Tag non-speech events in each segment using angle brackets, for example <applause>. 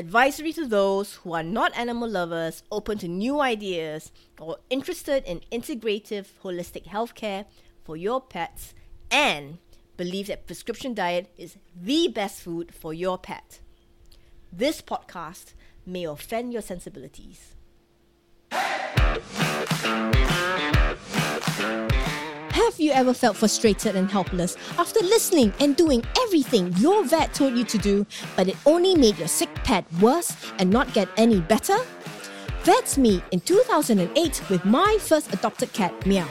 Advisory to those who are not animal lovers, open to new ideas, or interested in integrative holistic healthcare for your pets, and believe that prescription diet is the best food for your pet. This podcast may offend your sensibilities. Have you ever felt frustrated and helpless after listening and doing everything your vet told you to do, but it only made your sick pet worse and not get any better? That's me in 2008 with my first adopted cat, Meow.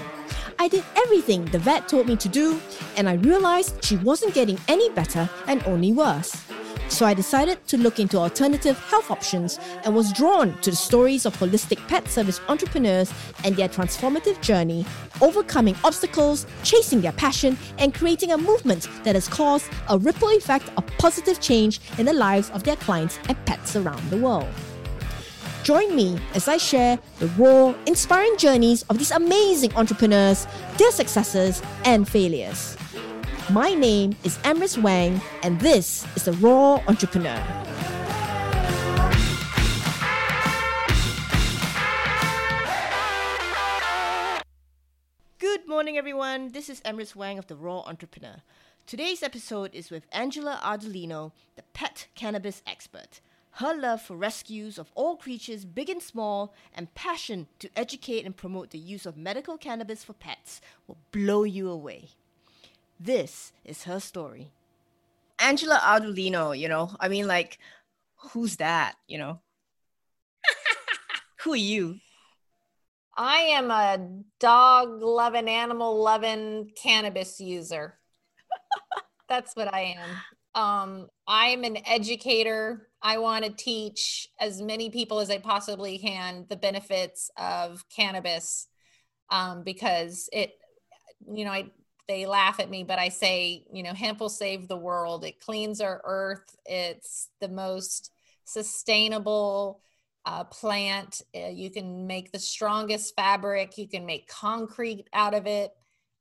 I did everything the vet told me to do, and I realized she wasn't getting any better and only worse. So I decided to look into alternative health options and was drawn to the stories of holistic pet service entrepreneurs and their transformative journey, overcoming obstacles, chasing their passion, and creating a movement that has caused a ripple effect of positive change in the lives of their clients and pets around the world. Join me as I share the raw, inspiring journeys of these amazing entrepreneurs, their successes, and failures. My name is Emrys Wang, and this is The Raw Entrepawneur. Good morning, everyone. This is Emrys Wang of The Raw Entrepawneur. Today's episode is with Angela Ardolino, the pet cannabis expert. Her love for rescues of all creatures, big and small, and passion to educate and promote the use of medical cannabis for pets will blow you away. This is her story. Angela Ardolino, you know, I mean, like, who's that, you know? <laughs> Who are you? I am a dog loving, animal loving cannabis user. <laughs> That's what I am. Um, I'm an educator. I want to teach as many people as I possibly can the benefits of cannabis um, because it, you know, I they laugh at me, but I say, you know, hemp will save the world. It cleans our earth. It's the most sustainable uh, plant. Uh, you can make the strongest fabric. You can make concrete out of it.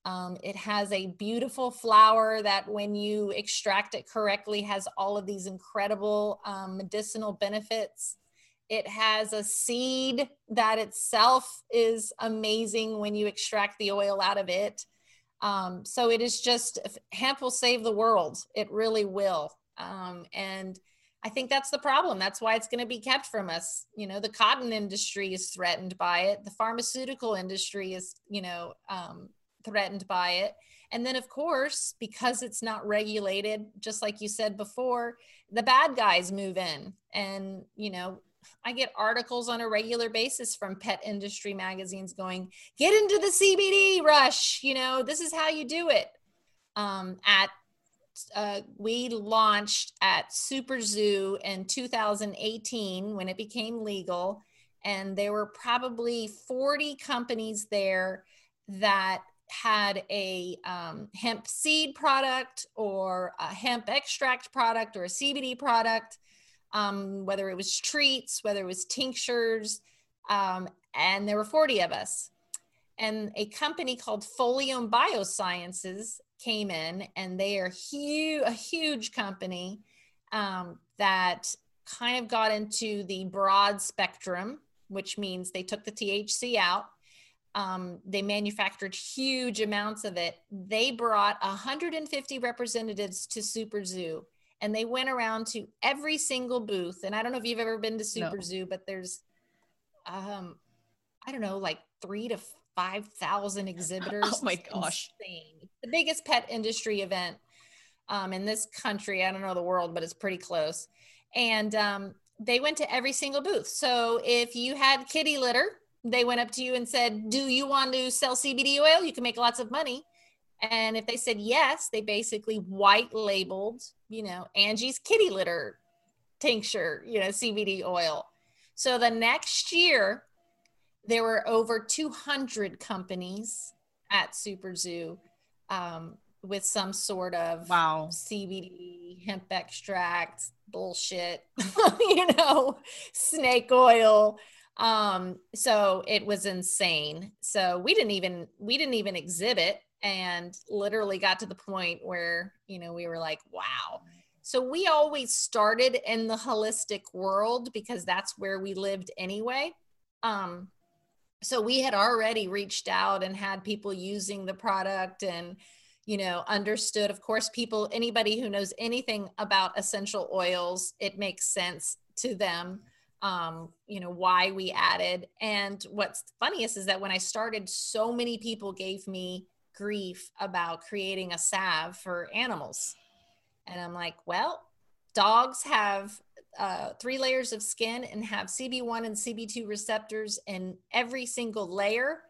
Um, it has a beautiful flower that, when you extract it correctly, has all of these incredible um, medicinal benefits. It has a seed that itself is amazing when you extract the oil out of it. Um, so it is just hemp will save the world. It really will. Um, and I think that's the problem. That's why it's going to be kept from us. You know, the cotton industry is threatened by it. The pharmaceutical industry is, you know, um, threatened by it. And then, of course, because it's not regulated, just like you said before, the bad guys move in. And, you know, I get articles on a regular basis from pet industry magazines going, get into the CBD rush. You know, this is how you do it. Um, at uh, we launched at Super Zoo in 2018 when it became legal, and there were probably 40 companies there that had a um, hemp seed product or a hemp extract product or a CBD product um, whether it was treats, whether it was tinctures, um, and there were 40 of us. And a company called Folium Biosciences came in, and they are huge, a huge company um, that kind of got into the broad spectrum, which means they took the THC out. Um, they manufactured huge amounts of it. They brought 150 representatives to Super Zoo and they went around to every single booth. And I don't know if you've ever been to Super no. Zoo, but there's, um, I don't know, like three to five thousand <laughs> exhibitors. oh my gosh! Insane. The biggest pet industry event um, in this country. I don't know the world, but it's pretty close. And um, they went to every single booth. So if you had kitty litter, they went up to you and said, "Do you want to sell CBD oil? You can make lots of money." And if they said yes, they basically white labeled, you know, Angie's kitty litter tincture, you know, CBD oil. So the next year, there were over 200 companies at Super Zoo um, with some sort of wow CBD hemp extract bullshit, <laughs> you know, snake oil. Um, so it was insane. So we didn't even we didn't even exhibit and literally got to the point where you know we were like wow. So we always started in the holistic world because that's where we lived anyway. Um, so we had already reached out and had people using the product and you know understood. Of course people anybody who knows anything about essential oils it makes sense to them um, you know why we added. And what's funniest is that when i started so many people gave me grief about creating a salve for animals. And i'm like well dogs have uh, three layers of skin and have cb1 and cb2 receptors in every single layer.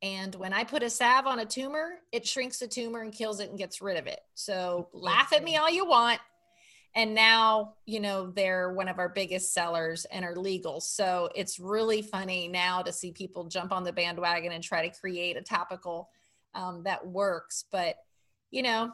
And when I put a salve on a tumor, it shrinks the tumor and kills it and gets rid of it. So laugh at me all you want. And now you know they're one of our biggest sellers and are legal. So it's really funny now to see people jump on the bandwagon and try to create a topical um, that works but you know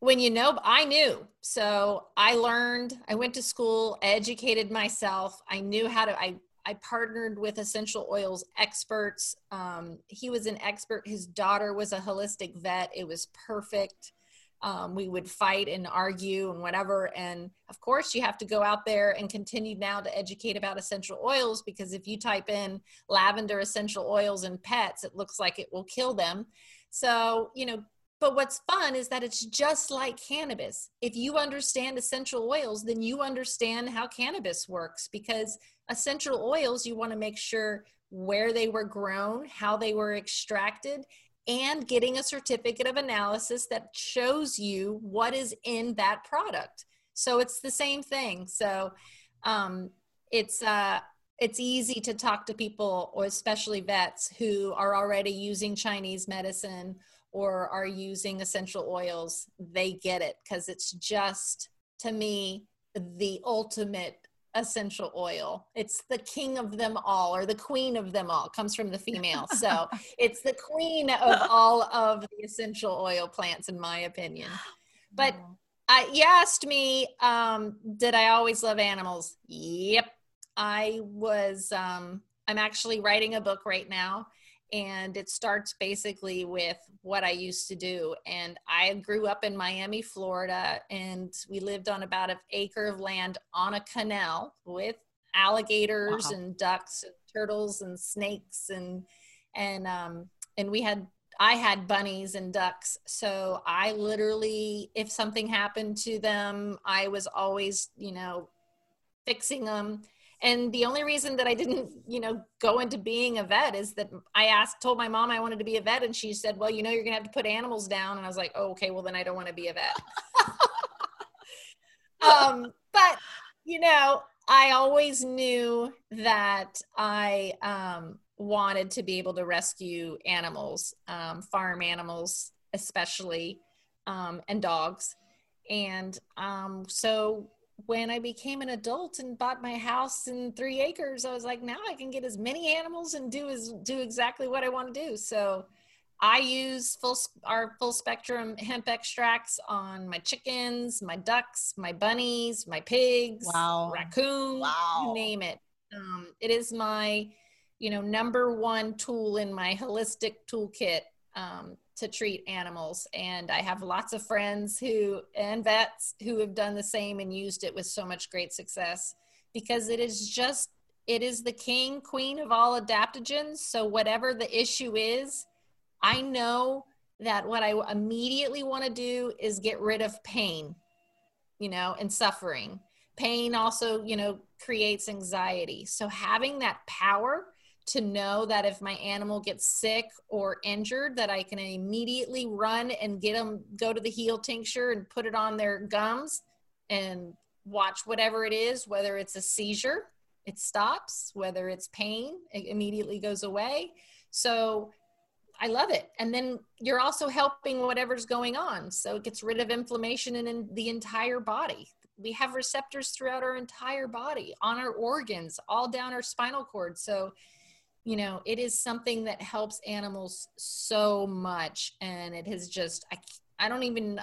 when you know i knew so i learned i went to school educated myself i knew how to i I partnered with essential oils experts. Um, he was an expert. His daughter was a holistic vet. It was perfect. Um, we would fight and argue and whatever. And of course, you have to go out there and continue now to educate about essential oils because if you type in lavender essential oils and pets, it looks like it will kill them. So, you know, but what's fun is that it's just like cannabis. If you understand essential oils, then you understand how cannabis works because essential oils, you want to make sure where they were grown, how they were extracted, and getting a certificate of analysis that shows you what is in that product. So it's the same thing. So um, it's uh, it's easy to talk to people, or especially vets who are already using Chinese medicine or are using essential oils. They get it because it's just to me the ultimate essential oil. It's the king of them all or the queen of them all comes from the female. So <laughs> it's the queen of all of the essential oil plants, in my opinion. But uh, you asked me, um, did I always love animals? Yep. I was, um, I'm actually writing a book right now and it starts basically with what I used to do. And I grew up in Miami, Florida, and we lived on about an acre of land on a canal with alligators wow. and ducks and turtles and snakes and and um and we had I had bunnies and ducks. So I literally if something happened to them, I was always, you know, fixing them and the only reason that I didn't, you know, go into being a vet is that I asked, told my mom I wanted to be a vet, and she said, "Well, you know, you're gonna have to put animals down." And I was like, "Oh, okay. Well, then I don't want to be a vet." <laughs> um, but you know, I always knew that I um, wanted to be able to rescue animals, um, farm animals, especially, um, and dogs. And um, so when I became an adult and bought my house and three acres, I was like, now I can get as many animals and do as do exactly what I want to do. So I use full our full spectrum hemp extracts on my chickens, my ducks, my bunnies, my pigs, wow. raccoons, wow. you name it. Um, it is my, you know, number one tool in my holistic toolkit um, to treat animals. And I have lots of friends who and vets who have done the same and used it with so much great success because it is just it is the king queen of all adaptogens. So whatever the issue is, I know that what I immediately want to do is get rid of pain, you know, and suffering. Pain also, you know, creates anxiety. So having that power to know that if my animal gets sick or injured that i can immediately run and get them go to the heal tincture and put it on their gums and watch whatever it is whether it's a seizure it stops whether it's pain it immediately goes away. So i love it. And then you're also helping whatever's going on. So it gets rid of inflammation in, in the entire body. We have receptors throughout our entire body on our organs all down our spinal cord. So you know it is something that helps animals so much and it has just i, I don't even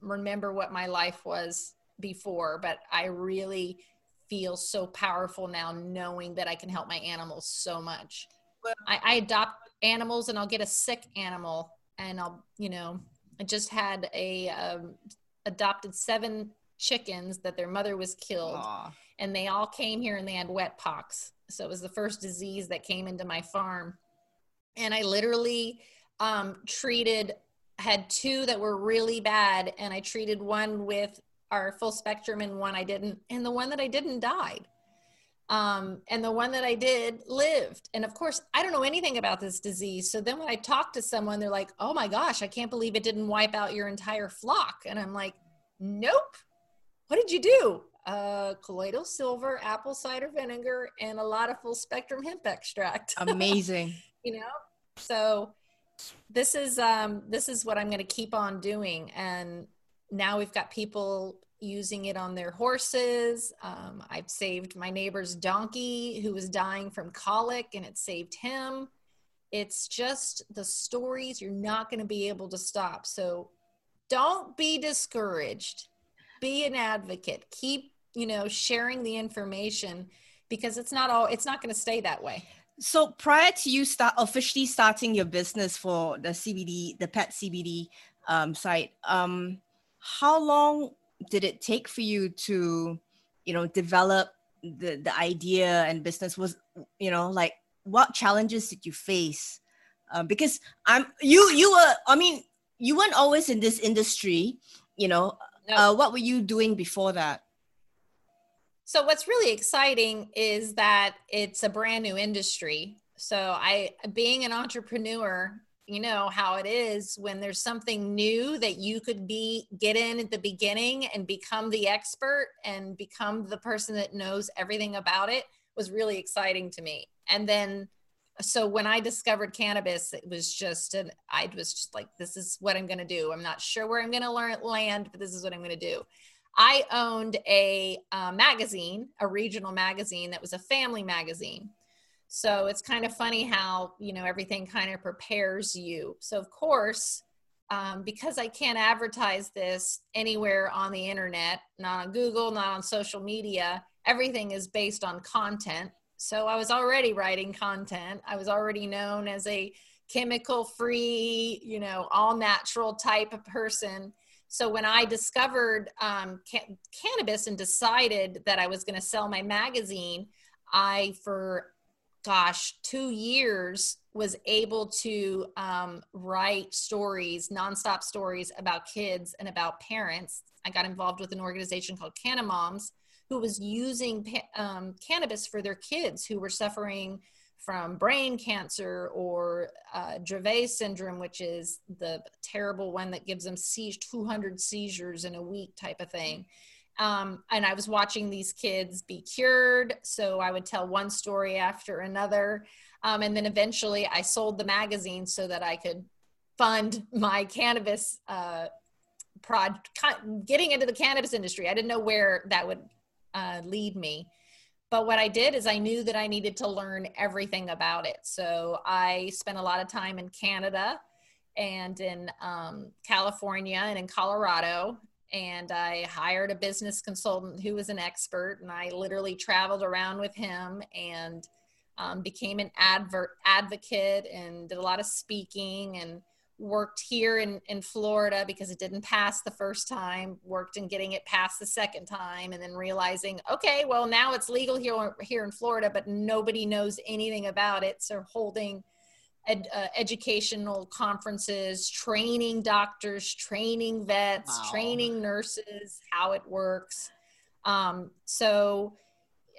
remember what my life was before but i really feel so powerful now knowing that i can help my animals so much I, I adopt animals and i'll get a sick animal and i'll you know i just had a um, adopted seven chickens that their mother was killed. Aw. And they all came here and they had wet pox. So it was the first disease that came into my farm. And I literally um, treated, had two that were really bad, and I treated one with our full spectrum and one I didn't. And the one that I didn't died. Um, and the one that I did lived. And of course, I don't know anything about this disease. So then when I talk to someone, they're like, oh my gosh, I can't believe it didn't wipe out your entire flock. And I'm like, nope. What did you do? Uh, colloidal silver, apple cider vinegar, and a lot of full spectrum hemp extract. <laughs> Amazing. you know, so this is um, this is what I'm going to keep on doing, and now we've got people using it on their horses. Um, I've saved my neighbor's donkey who was dying from colic, and it saved him. It's just the stories you're not going to be able to stop. So don't be discouraged be an advocate keep you know sharing the information because it's not all it's not going to stay that way So prior to you start officially starting your business for the CBD, the pet CBD um, site, um, how long did it take for you to, you know, develop the the idea and business? Was you know like what challenges did you face? Um, because I'm you you were I mean you weren't always in this industry, you know. No. Uh, what were you doing before that? So what's really exciting is that it's a brand new industry. So I being an entrepreneur, you know how it is when there's something new that you could be get in at the beginning and become the expert and become the person that knows everything about it was really exciting to me. And then so when I discovered cannabis, it was just an I was just like, this is what I'm gonna do. I'm not sure where I'm gonna learn land, but this is what I'm gonna do. I owned a uh, magazine, a regional magazine that was a family magazine. So it's kind of funny how, you know, everything kind of prepares you. So, of course, um, because I can't advertise this anywhere on the internet, not on Google, not on social media, everything is based on content. So I was already writing content. I was already known as a chemical free, you know, all natural type of person. So when I discovered um, ca- cannabis and decided that I was going to sell my magazine, I, for gosh, two years was able to um, write stories, nonstop stories about kids and about parents. I got involved with an organization called Canna Moms, who was using um, cannabis for their kids who were suffering from brain cancer or uh, Dravet syndrome, which is the terrible one that gives them seize- 200 seizures in a week type of thing. Um, and I was watching these kids be cured. So I would tell one story after another. Um, and then eventually I sold the magazine so that I could fund my cannabis uh, prod, getting into the cannabis industry. I didn't know where that would uh, lead me. But what I did is I knew that I needed to learn everything about it. So I spent a lot of time in Canada and in um, California and in Colorado. And I hired a business consultant who was an expert, and I literally traveled around with him and um, became an advert advocate and did a lot of speaking and worked here in, in Florida because it didn't pass the first time, worked in getting it passed the second time, and then realizing, okay, well, now it's legal here, here in Florida, but nobody knows anything about it. So holding ed, uh, educational conferences, training doctors, training vets, Wow. training nurses, how it works. Um, so,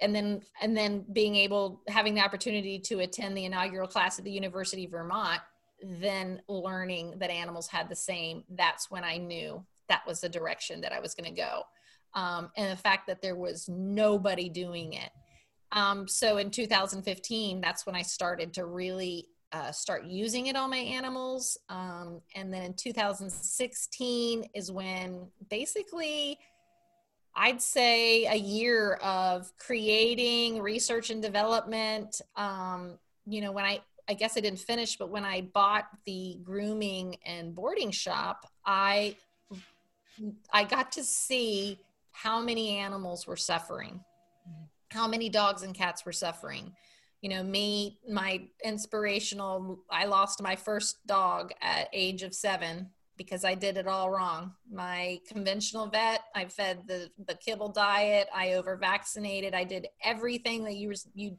and then and then being able having the opportunity to attend the inaugural class at the University of Vermont, then learning that animals had the same. That's when I knew that was the direction that I was going to go, um, and the fact that there was nobody doing it. Um, so in 2015, that's when I started to really uh, start using it on my animals. Um, and then in 2016 is when basically I'd say a year of creating research and development. Um, you know, when I, I guess I didn't finish, but when I bought the grooming and boarding shop, I, I got to see how many animals were suffering, how many dogs and cats were suffering. You know, me, my inspirational, I lost my first dog at age of seven because I did it all wrong. My conventional vet, I fed the the kibble diet, I over vaccinated, I did everything that you you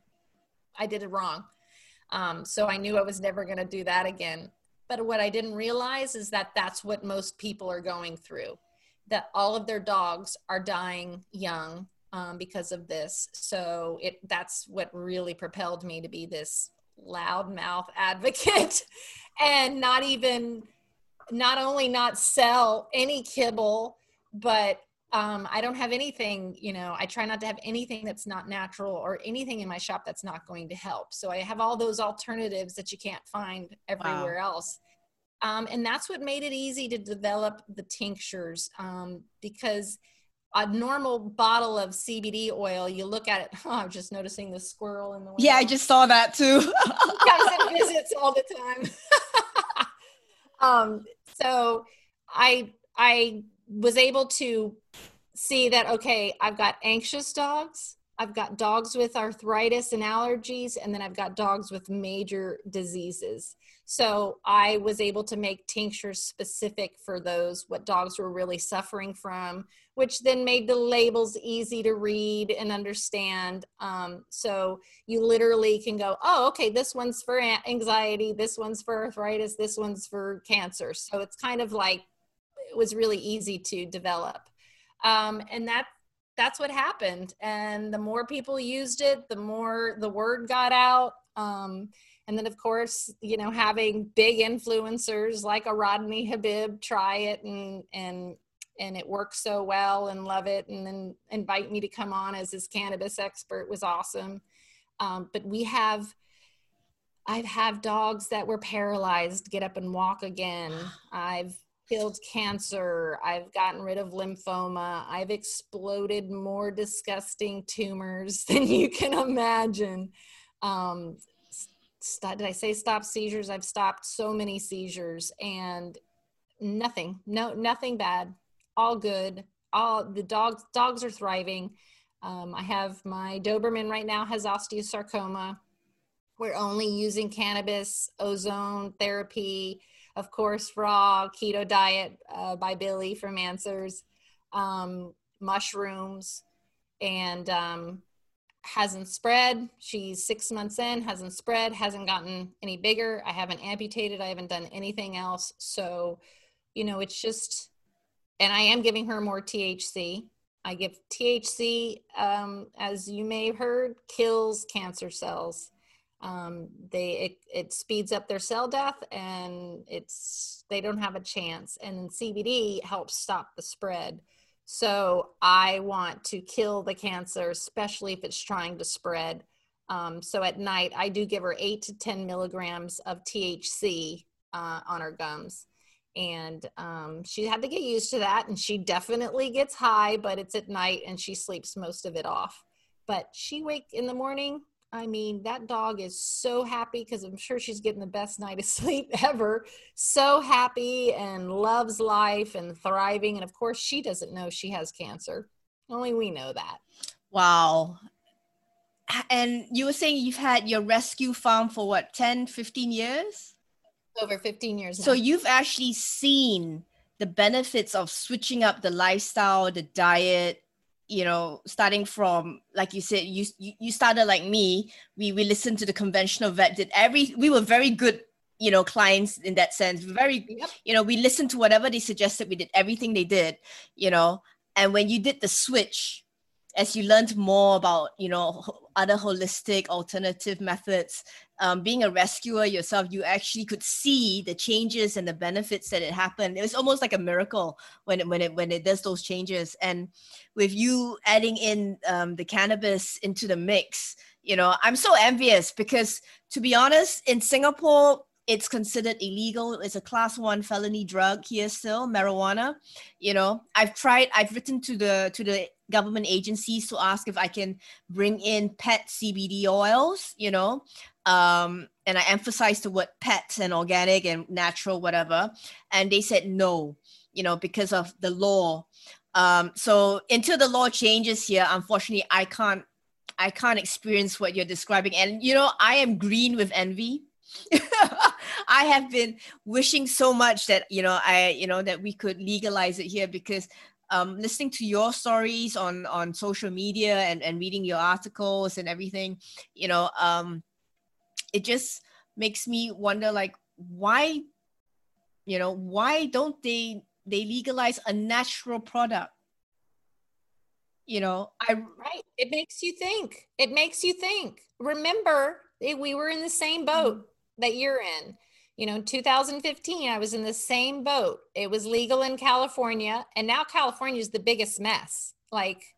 I did it wrong. Um, so I knew I was never going to do that again. But what I didn't realize is that that's what most people are going through. That all of their dogs are dying young um, because of this. So it that's what really propelled me to be this loudmouth <laughs> advocate and not even not only not sell any kibble, but um, I don't have anything, you know, I try not to have anything that's not natural or anything in my shop that's not going to help. So I have all those alternatives that you can't find everywhere wow. else. Um, and that's what made it easy to develop the tinctures um, because a normal bottle of CBD oil, you look at it. <laughs> Oh, I'm just noticing the squirrel in the window. Yeah, I just saw that too. <laughs> comes and visits all the time. <laughs> um, so I I was able to see that okay, I've got anxious dogs, I've got dogs with arthritis and allergies, and then I've got dogs with major diseases. So I was able to make tinctures specific for those, what dogs were really suffering from, which then made the labels easy to read and understand. Um, so you literally can go, oh, okay, this one's for anxiety, this one's for arthritis, this one's for cancer. So it's kind of like, was really easy to develop. Um, and that that's what happened. And the more people used it, the more the word got out. Um, and then, of course, you know, having big influencers like a Rodney Habib try it and and and it works so well and love it, and then invite me to come on as his cannabis expert was awesome. Um, but we have. I've had dogs that were paralyzed get up and walk again. <sighs> I've killed cancer. I've gotten rid of lymphoma. I've exploded more disgusting tumors <laughs> than you can imagine. Um, st- did I say stop seizures? I've stopped so many seizures and nothing, no, nothing bad. All good. All the dogs, dogs are thriving. Um, I have my Doberman right now has osteosarcoma. We're only using cannabis, ozone therapy, of course, raw keto diet uh, by Billy from Answers, um, mushrooms, and um, hasn't spread. She's six months in, hasn't spread, hasn't gotten any bigger. I haven't amputated, I haven't done anything else. So, you know, it's just, and I am giving her more THC. I give THC, um, as you may have heard, kills cancer cells um, they it, it, speeds up their cell death and it's they don't have a chance. And cbd helps stop the spread. So i want to kill the cancer especially if it's trying to spread. Um, so at night i do give her 8 to 10 milligrams of thc uh, on her gums. And um, she had to get used to that and she definitely gets high but it's at night and she sleeps most of it off. But she wake in the morning I mean, that dog is so happy because I'm sure she's getting the best night of <laughs> sleep ever. So happy and loves life and thriving. And of course, she doesn't know she has cancer. Only we know that. Wow. And you were saying you've had your rescue farm for what, 10, 15 years? Over 15 years. Now. So you've actually seen the benefits of switching up the lifestyle, the diet, you know starting from like you said you you started like me we we listened to the conventional vet did every we were very good you know clients in that sense very yep. you know we listened to whatever they suggested we did everything they did you know and when you did the switch as you learned more about you know other holistic alternative methods um, being a rescuer yourself you actually could see the changes and the benefits that it happened it was almost like a miracle when it when it when it does those changes and with you adding in um, the cannabis into the mix you know i'm so envious because to be honest in singapore it's considered illegal. It's a class one felony drug here still, marijuana. You know, I've tried, I've written to the to the government agencies to ask if I can bring in pet CBD oils, you know. Um, and I emphasized the word pets and organic and natural, whatever. And they said no, you know, because of the law. Um, so until the law changes here, unfortunately, I can't I can't experience what you're describing. And you know, I am green with envy. <laughs> I have been wishing so much that you know I you know that we could legalize it here because um, listening to your stories on on social media and and reading your articles and everything, you know, um, it just makes me wonder like why, you know, why don't they they legalize a natural product? You know, I right. It makes you think. It makes you think. Remember, we were in the same boat mm-hmm. that you're in you know, in 2015, I was in the same boat. It was legal in California, and now California is the biggest mess. Like,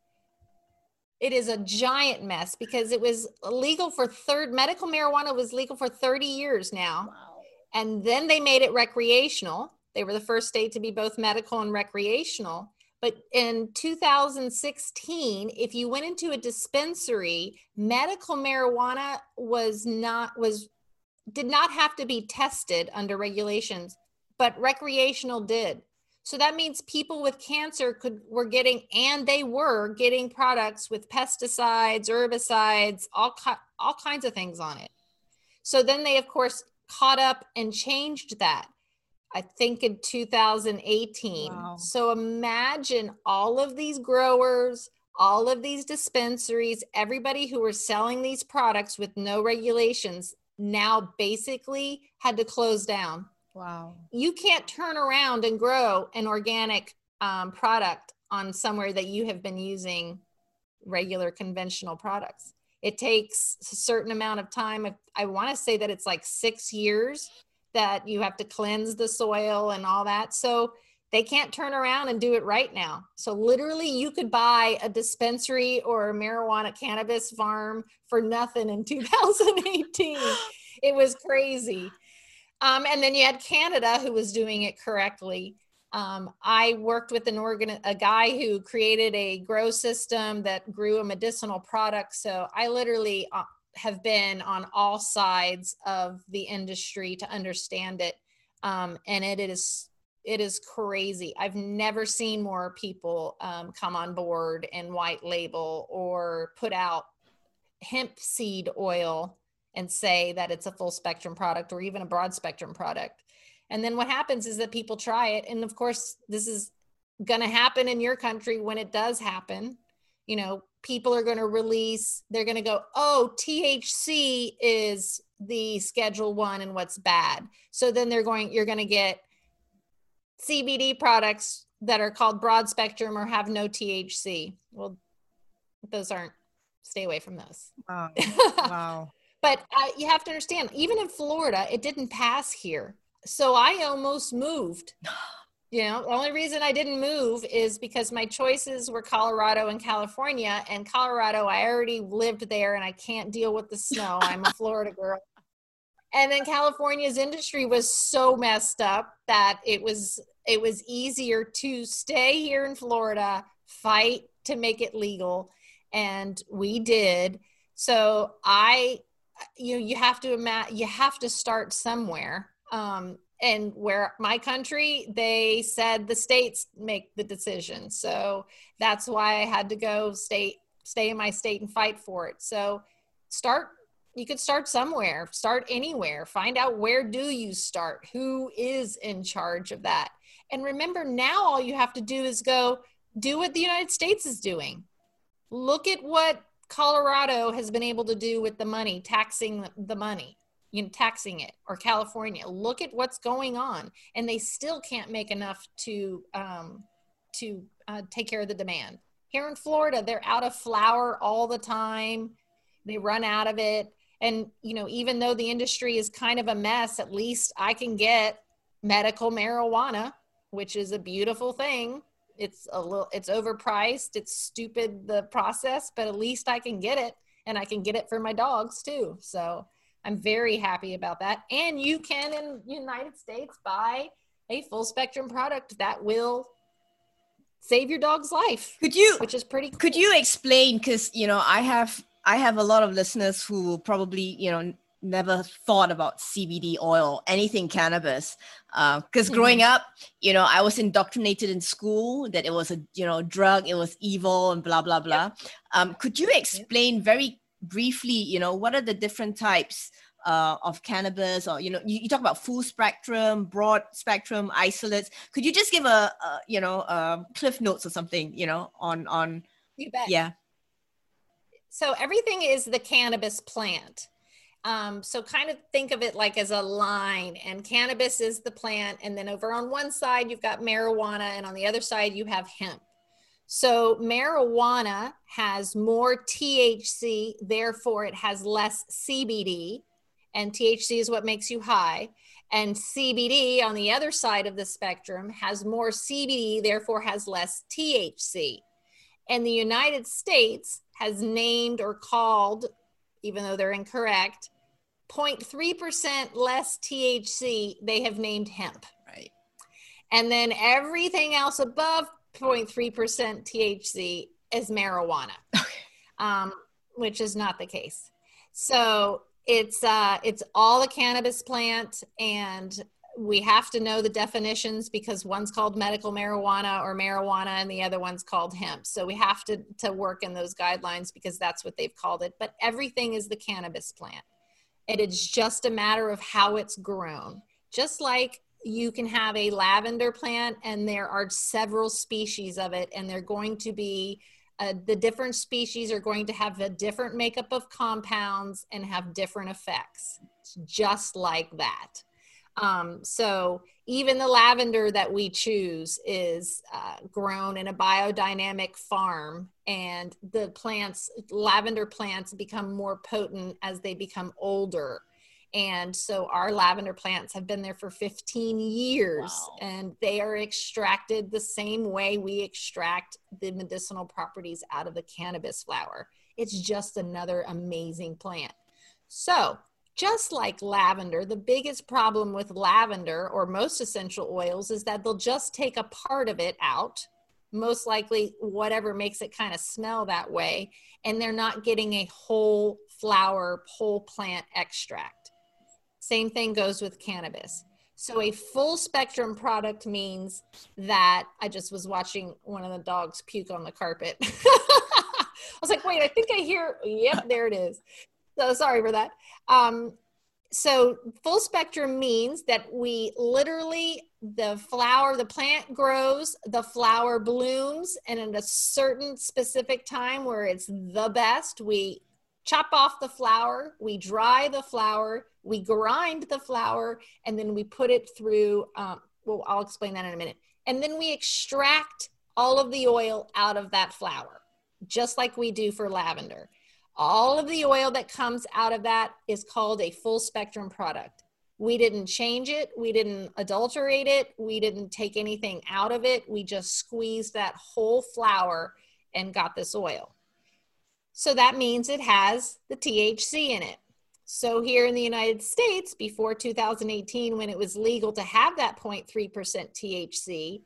it is a giant mess because it was legal for third medical marijuana was legal for 30 years now. Wow. And then they made it recreational. They were the first state to be both medical and recreational. But in 2016, if you went into a dispensary, medical marijuana was not was did not have to be tested under regulations, but recreational did. So that means people with cancer could were getting and they were getting products with pesticides, herbicides, all all kinds of things on it. So then they of course caught up and changed that. I think in 2018. Wow. So imagine all of these growers, all of these dispensaries, everybody who were selling these products with no regulations now basically had to close down. Wow. You can't turn around and grow an organic um, product on somewhere that you have been using regular conventional products. It takes a certain amount of time. I want to say that it's like six years that you have to cleanse the soil and all that. So they can't turn around and do it right now. So literally you could buy a dispensary or a marijuana cannabis farm for nothing in <laughs> 2018. it was crazy. Um, and then you had Canada who was doing it correctly. Um, I worked with an organ, a guy who created a grow system that grew a medicinal product. So I literally uh, have been on all sides of the industry to understand it. Um, and it is it is crazy. I've never seen more people um, come on board and white label or put out hemp seed oil and say that it's a full spectrum product or even a broad spectrum product. And then what happens is that people try it. And of course, this is going to happen in your country when it does happen. You know, people are going to release, they're going to go, oh, THC is the schedule one and what's bad. So then they're going, you're going to get CBD products that are called broad spectrum or have no THC. Well, those aren't, stay away from those. Wow. <laughs> wow. But uh, you have to understand, even in Florida, it didn't pass here. So I almost moved. <gasps> You know, the only reason I didn't move is because my choices were Colorado and California. And Colorado, I already lived there and I can't deal with the snow. <laughs> I'm a Florida girl and then california's industry was so messed up that it was it was easier to stay here in florida fight to make it legal and we did so i you know you have to imagine you have to start somewhere. Um, and where my country they said the states make the decision. So that's why i had to go state stay in my state and fight for it. So start you could start somewhere start anywhere find out where do you start who is in charge of that. And remember now all you have to do is go do what the united states is doing. Look at what colorado has been able to do with the money taxing the money you know taxing it or california. Look at what's going on and they still can't make enough to um, to uh, take care of the demand. Here in florida they're out of flour all the time. They run out of it. And you know even though the industry is kind of a mess at least i can get medical marijuana which is a beautiful thing it's a little it's overpriced it's stupid the process but at least i can get it and i can get it for my dogs too so i'm very happy about that and you can in united states buy a full spectrum product that will save your dog's life could you which is pretty cool. could you explain because you know i have I have a lot of listeners who will probably, you know, never thought about CBD oil, anything cannabis. Because uh, mm-hmm. growing up, you know, I was indoctrinated in school that it was a, you know, drug, it was evil and blah, blah, blah. Yep. Um, could you explain very briefly, you know, what are the different types uh, of cannabis, or you know, you, you, talk about full spectrum, broad spectrum isolates. Could you just give a, a you know a cliff notes or something, you know, on on? You bet. Yeah. So everything is the cannabis plant. Um, so kind of think of it like as a line, and cannabis is the plant, and then over on one side you've got marijuana, and on the other side you have hemp. So marijuana has more THC, therefore it has less CBD, and THC is what makes you high. And CBD on the other side of the spectrum has more CBD, therefore has less THC. And the United States has named or called, even though they're incorrect, 0.3% less THC, they have named hemp. Right. And then everything else above 0.3% THC is marijuana, um, which is not the case. So it's uh, it's all a cannabis plant, and we have to know the definitions because one's called medical marijuana or marijuana, and the other one's called hemp. So we have to to work in those guidelines because that's what they've called it. But everything is the cannabis plant. It is just a matter of how it's grown. Just like you can have a lavender plant and there are several species of it and they're going to be uh, the different species are going to have a different makeup of compounds and have different effects just like that um, so even the lavender that we choose is uh, grown in a biodynamic farm and the plants lavender plants become more potent as they become older and so our lavender plants have been there for 15 years wow. and they are extracted the same way we extract the medicinal properties out of the cannabis flower. It's just another amazing plant. So, just like lavender, the biggest problem with lavender or most essential oils is that they'll just take a part of it out, most likely whatever makes it kind of smell that way, and they're not getting a whole flower, whole plant extract. Same thing goes with cannabis. So a full spectrum product means that I just was watching one of the dogs puke on the carpet. <laughs> I was like, wait, I think I hear, yep, there it is. So sorry for that. Um, so full spectrum means that we literally the flower the plant grows the flower blooms and at a certain specific time where it's the best we chop off the flower, we dry the flower, we grind the flower, and then we put it through. Um, well, I'll explain that in a minute. And then we extract all of the oil out of that flower, just like we do for lavender. All of the oil that comes out of that is called a full spectrum product. We didn't change it, we didn't adulterate it, we didn't take anything out of it. We just squeezed that whole flower and got this oil. So that means it has the THC in it. So here in the United States, before 2018, when it was legal to have that 0.3% THC,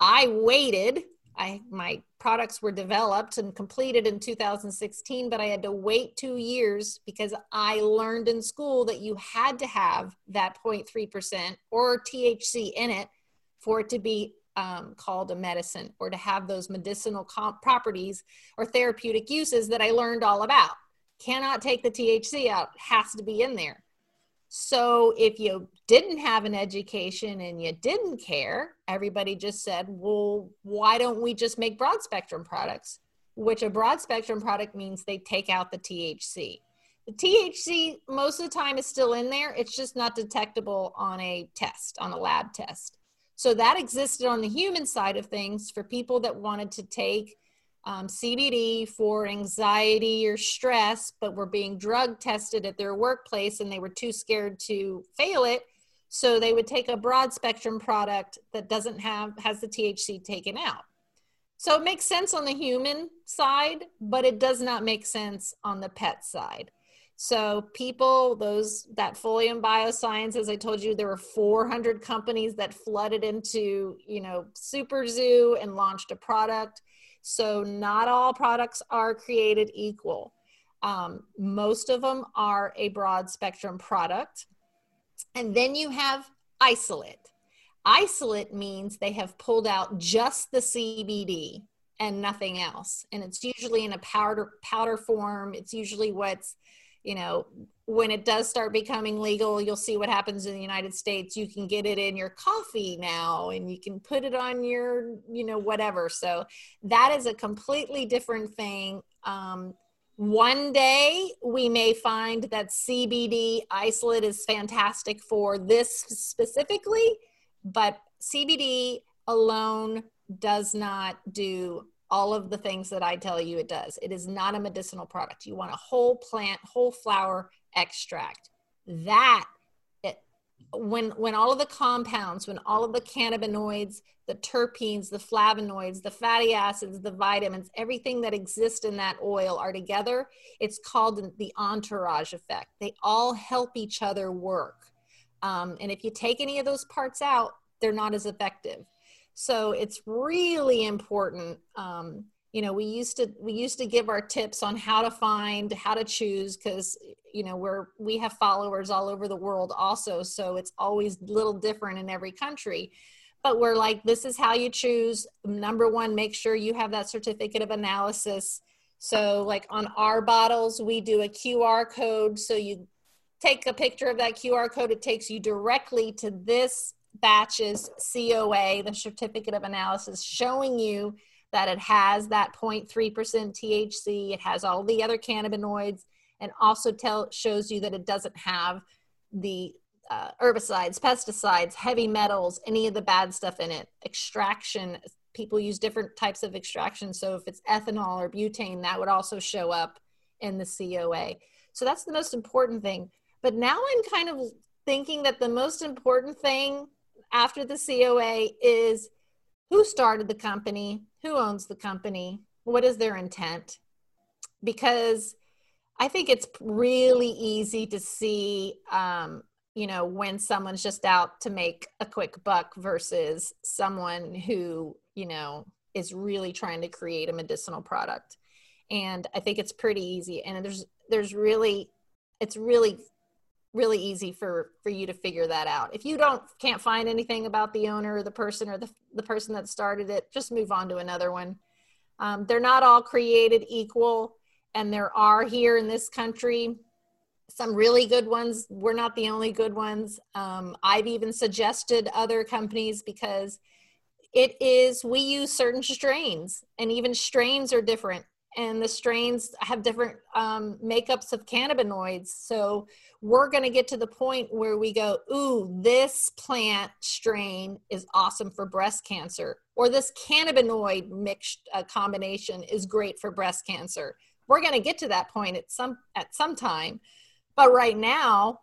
I waited. I my products were developed and completed in 2016, but I had to wait two years because I learned in school that you had to have that 0.3% or THC in it for it to be um, called a medicine or to have those medicinal comp- properties or therapeutic uses that I learned all about. Cannot take the THC out, has to be in there. So if you didn't have an education and you didn't care, everybody just said, well, why don't we just make broad spectrum products? Which a broad spectrum product means they take out the THC. The THC most of the time is still in there. It's just not detectable on a test, on a lab test. So that existed on the human side of things for people that wanted to take um, CBD for anxiety or stress, but were being drug tested at their workplace and they were too scared to fail it. So they would take a broad spectrum product that doesn't have, has the THC taken out. So it makes sense on the human side, but it does not make sense on the pet side. So people, those that Folium Bioscience, as I told you, there were 400 companies that flooded into, you know, Super Zoo and launched a product. So not all products are created equal. Um, most of them are a broad spectrum product. And then you have isolate. Isolate means they have pulled out just the CBD and nothing else. And it's usually in a powder powder form. It's usually what's you know, when it does start becoming legal, you'll see what happens in the United States. You can get it in your coffee now and you can put it on your, you know, whatever. So that is a completely different thing. Um, one day we may find that CBD isolate is fantastic for this specifically, but CBD alone does not do all of the things that I tell you it does. It is not a medicinal product. You want a whole plant, whole flower extract. That when when all of the compounds, when all of the cannabinoids, the terpenes, the flavonoids, the fatty acids, the vitamins, everything that exists in that oil are together, it's called the entourage effect. They all help each other work. Um, and if you take any of those parts out, they're not as effective. So it's really important. Um, you know, we used to we used to give our tips on how to find, how to choose, because you know we're we have followers all over the world also. So it's always a little different in every country. But we're like, this is how you choose. Number one, make sure you have that certificate of analysis. So, like on our bottles, we do a QR code. So you take a picture of that QR code, it takes you directly to this batches COA, the certificate of analysis, showing you that it has that 0.3% THC, it has all the other cannabinoids, and also tell shows you that it doesn't have the uh, herbicides, pesticides, heavy metals, any of the bad stuff in it. Extraction, people use different types of extraction. So if it's ethanol or butane, that would also show up in the COA. So that's the most important thing. But now I'm kind of thinking that the most important thing after the COA is who started the company, who owns the company, what is their intent? Because I think it's really easy to see, um, you know, when someone's just out to make a quick buck versus someone who, you know, is really trying to create a medicinal product. And I think it's pretty easy. And there's, there's really, it's really really easy for for you to figure that out. If you don't can't find anything about the owner or the person or the, the person that started it just move on to another one. Um, they're not all created equal and there are here in this country some really good ones. We're not the only good ones. Um, i've even suggested other companies because it is we use certain strains and even strains are different and the strains have different um, makeups of cannabinoids. So we're going to get to the point where we go, ooh, this plant strain is awesome for breast cancer, or this cannabinoid mixed uh, combination is great for breast cancer. We're going to get to that point at some at some time, but right now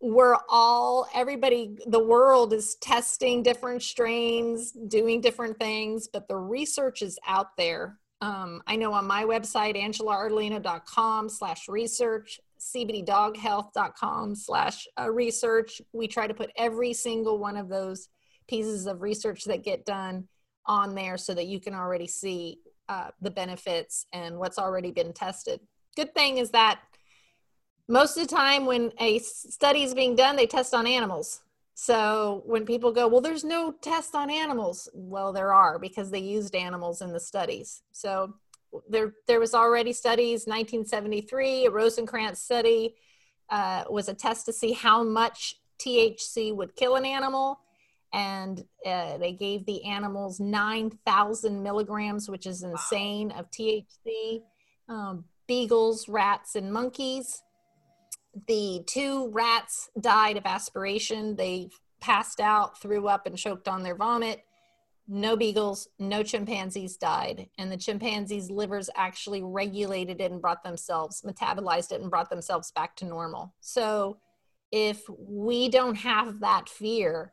we're all everybody the world is testing different strains doing different things but the research is out there um, I know on my website, angelaardolino.com slash research, cbddoghealth.com slash uh, research, we try to put every single one of those pieces of research that get done on there so that you can already see uh, the benefits and what's already been tested. Good thing is that most of the time when a study is being done, they test on animals. So when people go, well, there's no test on animals. Well, there are because they used animals in the studies. So there, there was already studies, 1973, a Rosenkrantz study uh, was a test to see how much THC would kill an animal. And uh, they gave the animals 9,000 milligrams, which is insane, of THC. Um, beagles, rats, and monkeys the two rats died of aspiration. They passed out, threw up, and choked on their vomit. No beagles, no chimpanzees died. And the chimpanzees' livers actually regulated it and brought themselves, metabolized it and brought themselves back to normal. So if we don't have that fear,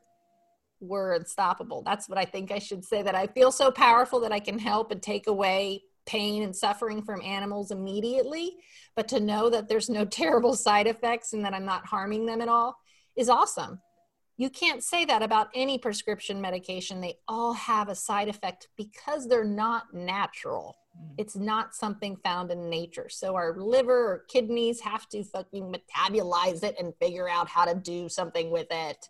we're unstoppable. That's what I think I should say that I feel so powerful that I can help and take away pain and suffering from animals immediately, but to know that there's no <laughs> terrible side effects and that I'm not harming them at all is awesome. You can't say that about any prescription medication. They all have a side effect because they're not natural. Mm. It's not something found in nature. So our liver or kidneys have to fucking metabolize it and figure out how to do something with it.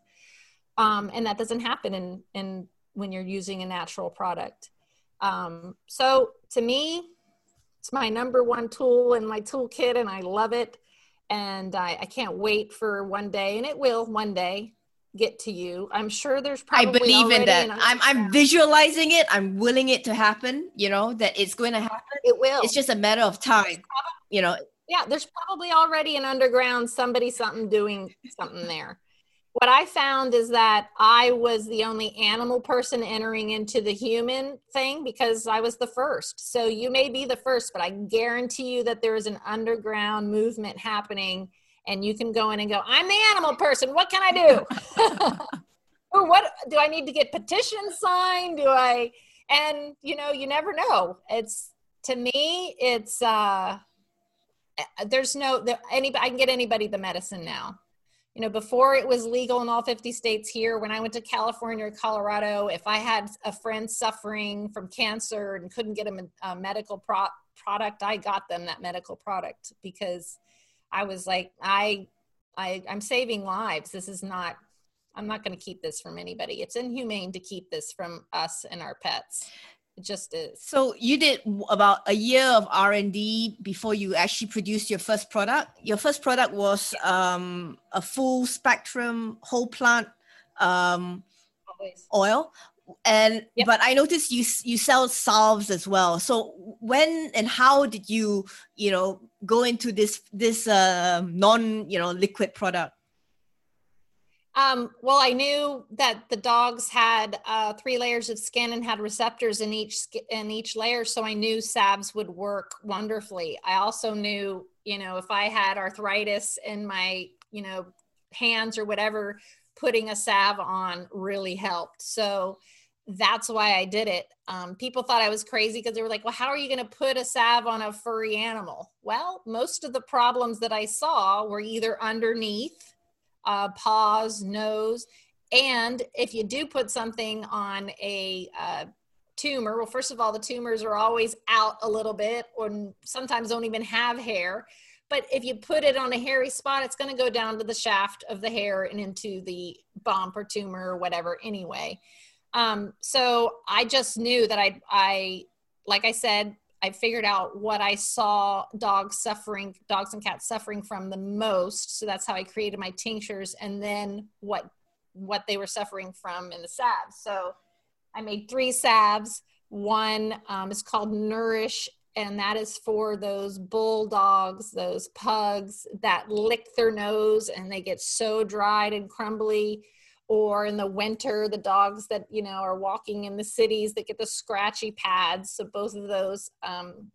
Um, and that doesn't happen in, in when you're using a natural product. Um, so to me, it's my number one tool in my toolkit and I love it. and I, I can't wait for one day, and it will one day get to you. I'm sure there's probably. I believe in that. I'm I'm visualizing it. I'm willing it to happen. You know that it's going to happen. it will. It's just a matter of time. You know, yeah, there's probably already an underground somebody something doing something there. What I found is that I was the only animal person entering into the human thing because I was the first. So you may be the first, but I guarantee you that there is an underground movement happening and you can go in and go, I'm the animal person. What can I do? <laughs> <laughs> or what do I need to get petitions signed? Do I, and you know, you never know. It's to me, it's, uh, there's no, there, any, I can get anybody the medicine now you know before it was legal in all 50 states here when i went to california or colorado if i had a friend suffering from cancer and couldn't get a, a medical pro- product i got them that medical product because i was like i, I i'm saving lives. This is not i'm not going to keep this from anybody. It's inhumane to keep this from us and our pets just is So you did about a year of R and D before you actually produced your first product. Your first product was um, a full spectrum whole plant um, oil, and Yep. but I noticed you you sell salves as well. So when and how did you you know go into this this uh, non you know liquid product? Um, well, I knew that the dogs had uh, three layers of skin and had receptors in each in each layer, so I knew salves would work wonderfully. I also knew, you know, if I had arthritis in my, you know, hands or whatever, putting a salve on really helped. So that's why I did it. Um, people thought I was crazy because they were like, "Well, how are you going to put a salve on a furry animal?" Well, most of the problems that I saw were either underneath uh, paws, nose. And if you do put something on a uh, tumor, well, first of all, the tumors are always out a little bit or sometimes don't even have hair. But if you put it on a hairy spot, it's going to go down to the shaft of the hair and into the bump or tumor or whatever anyway. Um, so I just knew that I, I, like I said, I figured out what I saw dogs suffering, dogs and cats suffering from the most. So that's how I created my tinctures, and then what what they were suffering from in the salves. So I made three salves. One um, is called Nourish, and that is for those bulldogs, those pugs that lick their nose and they get so dried and crumbly or in the winter the dogs that you know are walking in the cities that get the scratchy pads. So both of those um,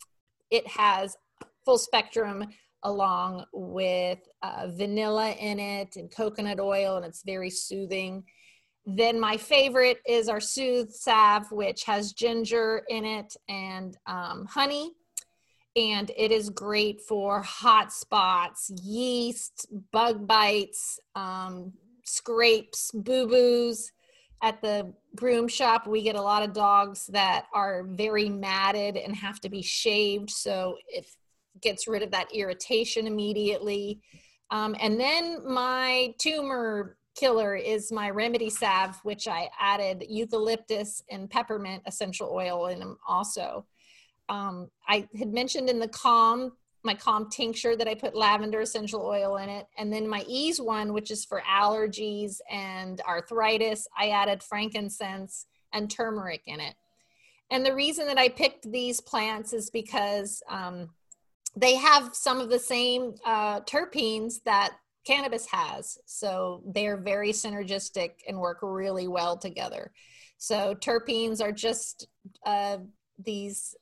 it has full spectrum along with uh, vanilla in it and coconut oil and it's very soothing. Then my favorite is our soothe salve which has ginger in it and um, honey. And it is great for hot spots yeast bug bites um, scrapes, boo boos. At the groom shop, we get a lot of dogs that are very matted and have to be shaved. So it gets rid of that irritation immediately. Um, and then my tumor killer is my remedy salve, which I added eucalyptus and peppermint essential oil in them also. Um, I had mentioned in the calm my calm tincture that I put lavender essential oil in it. And then my ease one, which is for allergies and arthritis, I added frankincense and turmeric in it. And the reason that I picked these plants is because um, they have some of the same uh, terpenes that cannabis has. So they're very synergistic and work really well together. So terpenes are just uh, these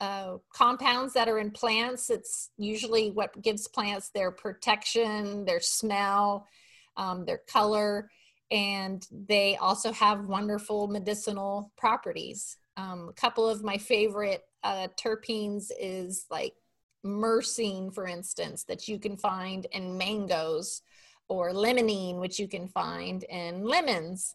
uh, compounds that are in plants. It's usually what gives plants their protection, their smell, um, their color, and they also have wonderful medicinal properties. Um, a couple of my favorite uh, terpenes is like myrcene, for instance, that you can find in mangoes, or limonene, which you can find in lemons.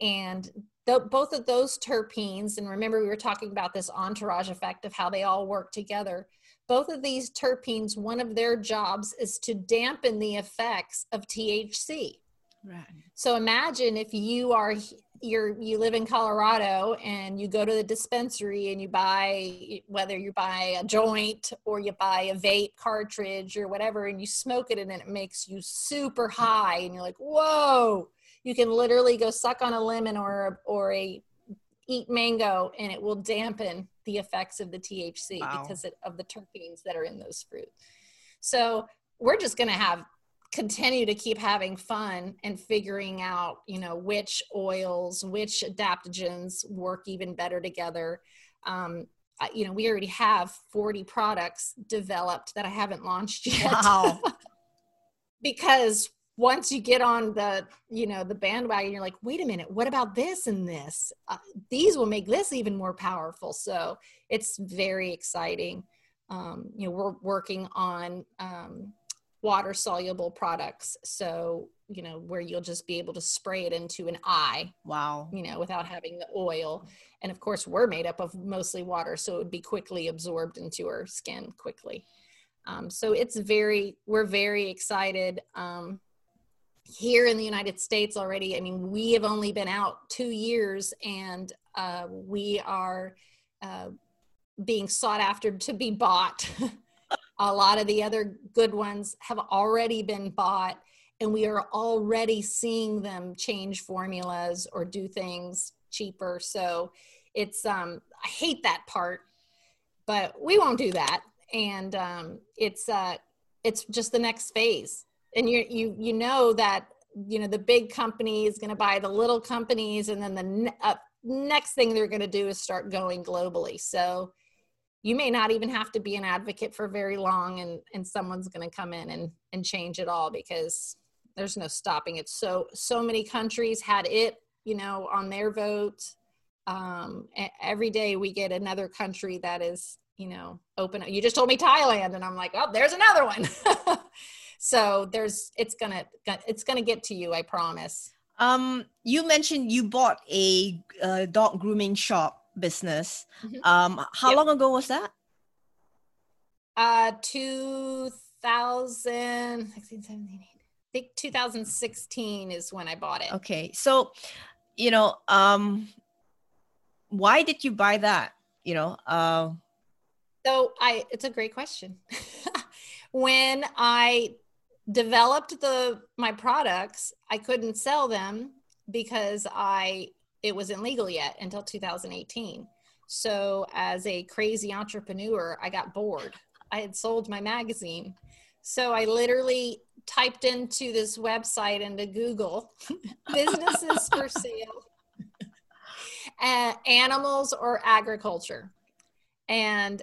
And th- both of those terpenes, and remember we were talking about this entourage effect of how they all work together. Both of these terpenes, one of their jobs is to dampen the effects of THC. Right. So imagine if you are you're you live in Colorado and you go to the dispensary and you buy whether you buy a joint or you buy a vape cartridge or whatever and you smoke it and it makes you super high and you're like whoa you can literally go suck on a lemon or or a eat mango and it will dampen the effects of the THC wow. because of the terpenes that are in those fruits. So we're just going to have continue to keep having fun and figuring out, you know, which oils, which adaptogens work even better together. Um, you know, we already have 40 products developed that I haven't launched <laughs> yet. Wow. <laughs> because once you get on the you know the bandwagon you're like wait a minute what about this and this? Uh, these will make this even more powerful. So it's very exciting. Um, you know we're working on um, water soluble products so you know where you'll just be able to spray it into an eye wow. you know without having the oil. And of course we're made up of mostly water so it would be quickly absorbed into our skin quickly. Um, so it's very we're very excited. Um, here in the United States already. I mean, we have only been out two years and uh, we are uh, being sought after to be bought. <laughs> a lot of the other good ones have already been bought, and we are already seeing them change formulas or do things cheaper. So it's, um, I hate that part, but we won't do that. And um, it's, uh, it's just the next phase and you you you know that you know the big company is going to buy the little companies and then the ne- uh, next thing they're going to do is start going globally. So you may not even have to be an advocate for very long and and someone's going to come in and and change it all because there's no stopping it. So so many countries had it you know on their vote. Um, every day we get another country that is you know open you just told me thailand and i'm like oh there's another one <laughs> so there's it's gonna it's gonna get to you i promise um you mentioned you bought a uh, dog grooming shop business mm-hmm. um how yep. long ago was that uh 2000 16 17 I think 2016 is when I bought it. Okay. So, you know, um why did you buy that? You know, uh so I it's a great question. <laughs> when I developed the my products i couldn't sell them because i it wasn't legal yet until 2018 so as a crazy entrepreneur i got bored. I had sold my magazine. So i literally typed into this website into google <laughs> businesses for sale <laughs> uh, animals or agriculture. And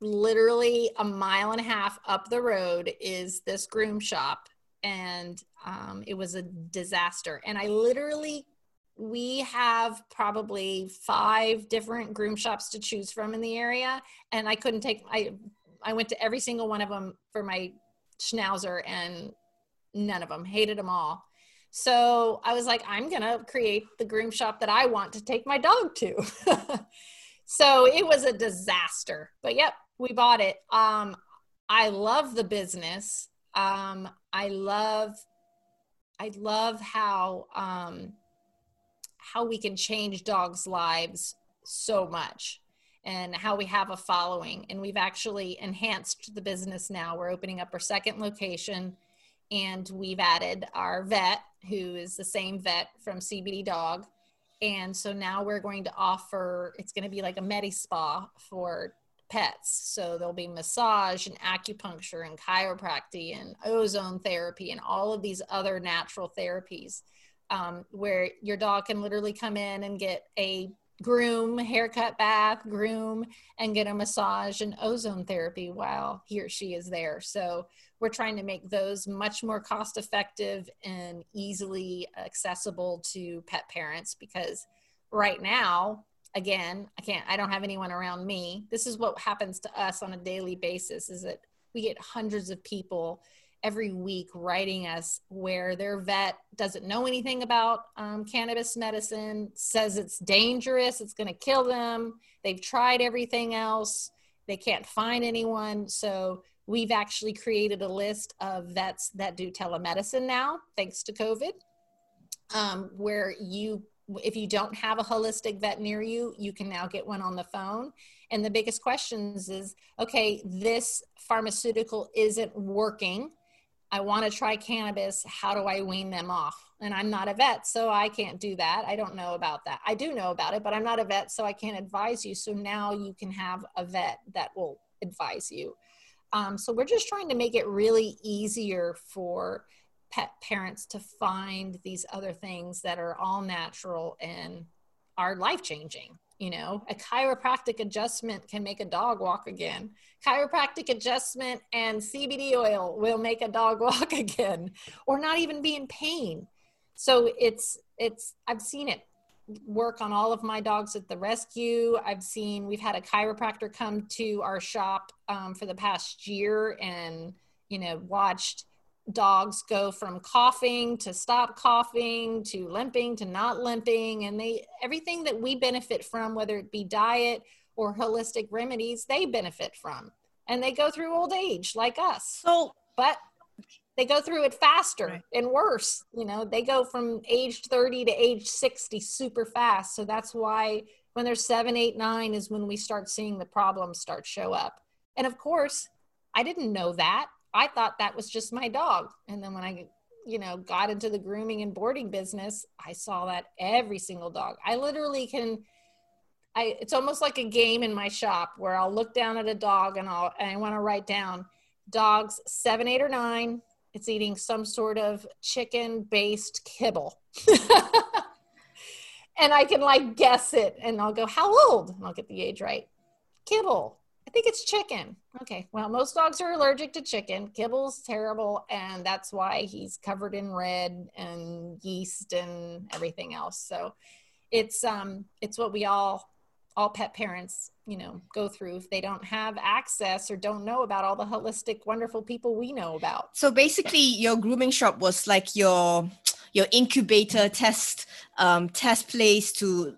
literally a mile and a half up the road is this groom shop. And um, it was a disaster. And i literally we have probably five different groom shops to choose from in the area. And i couldn't take i i went to every single one of them for my schnauzer and none of them hated them all. So i was like i'm gonna create the groom shop that i want to take my dog to. <laughs> So it was a disaster. But yep we bought it. Um, I love the business. Um, I love, I love how um, how we can change dogs' lives so much, and how we have a following. And we've actually enhanced the business now. We're opening up our second location, and we've added our vet, who is the same vet from CBD Dog. And so now we're going to offer, it's going to be like a Medi Spa for pets. So there'll be massage and acupuncture and chiropractic and ozone therapy and all of these other natural therapies um, where your dog can literally come in and get a groom, haircut, bath, groom, and get a massage and ozone therapy while he or she is there. So we're trying to make those much more cost effective and easily accessible to pet parents because right now again i can't i don't have anyone around me. This is what happens to us on a daily basis is that we get hundreds of people every week writing us where their vet doesn't know anything about um, cannabis medicine says it's dangerous it's going to kill them they've tried everything else they can't find anyone. So we've actually created a list of vets that do telemedicine now thanks to covid um, where you if you don't have a holistic vet near you, you can now get one on the phone. And the biggest questions is okay, this pharmaceutical isn't working. I want to try cannabis. How do I wean them off? And I'm not a vet, so I can't do that. I don't know about that. I do know about it, but I'm not a vet, so I can't advise you. So now you can have a vet that will advise you. Um, so we're just trying to make it really easier for pet parents to find these other things that are all natural and are life changing. You know, a chiropractic adjustment can make a dog walk again. Chiropractic adjustment and CBD oil will make a dog <laughs> walk again or not even be in pain. So it's, it's, I've seen it work on all of my dogs at the rescue. I've seen, we've had a chiropractor come to our shop um, for the past year and, you know, watched dogs go from coughing to stop coughing to limping to not limping and they everything that we benefit from whether it be diet or holistic remedies they benefit from. And they go through old age like us. So but they go through it faster right. and worse you know. They go from age 30 to age 60 super fast. So that's why when they're seven eight nine is when we start seeing the problems start show up. And of course i didn't know that I thought that was just my dog. And then when I, you know, got into the grooming and boarding business, I saw that every single dog. I literally can I it's almost like a game in my shop where I'll look down at a dog and I'll and I want to write down dogs 7, 8 or 9 it's eating some sort of chicken based kibble. <laughs> and I can like guess it and I'll go, How old? And I'll get the age right. Kibble. I think it's chicken. Okay. Well, most dogs are allergic to chicken. Kibble's terrible, and that's why he's covered in red and yeast and everything else. So it's um it's what we all all pet parents, you know, go through if they don't have access or don't know about all the holistic wonderful people we know about. So basically your grooming shop was like your your incubator test um, test place to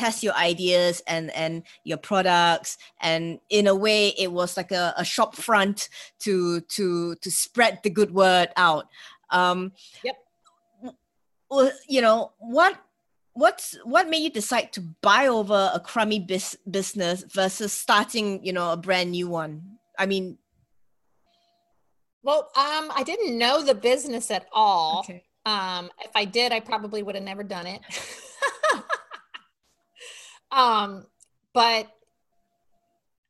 test your ideas and and your products. And in a way it was like a, a shop front to to to spread the good word out. Um yep. well you know what what's what made you decide to buy over a crummy bis- business versus starting you know a brand new one? I mean well um i didn't know the business at all. Okay. um if i did i probably would have never done it <laughs> Um, but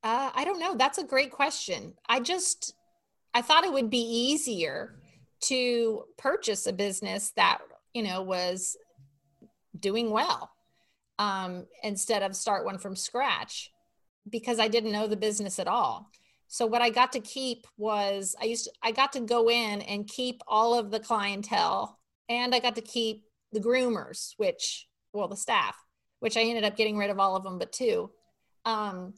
uh, I don't know. That's a great question. I just, I thought it would be easier to purchase a business that, you know, was doing well um, instead of start one from scratch because I didn't know the business at all. So what I got to keep was I used to, I got to go in and keep all of the clientele and I got to keep the groomers, which well the staff which I ended up getting rid of all of them but two. Um,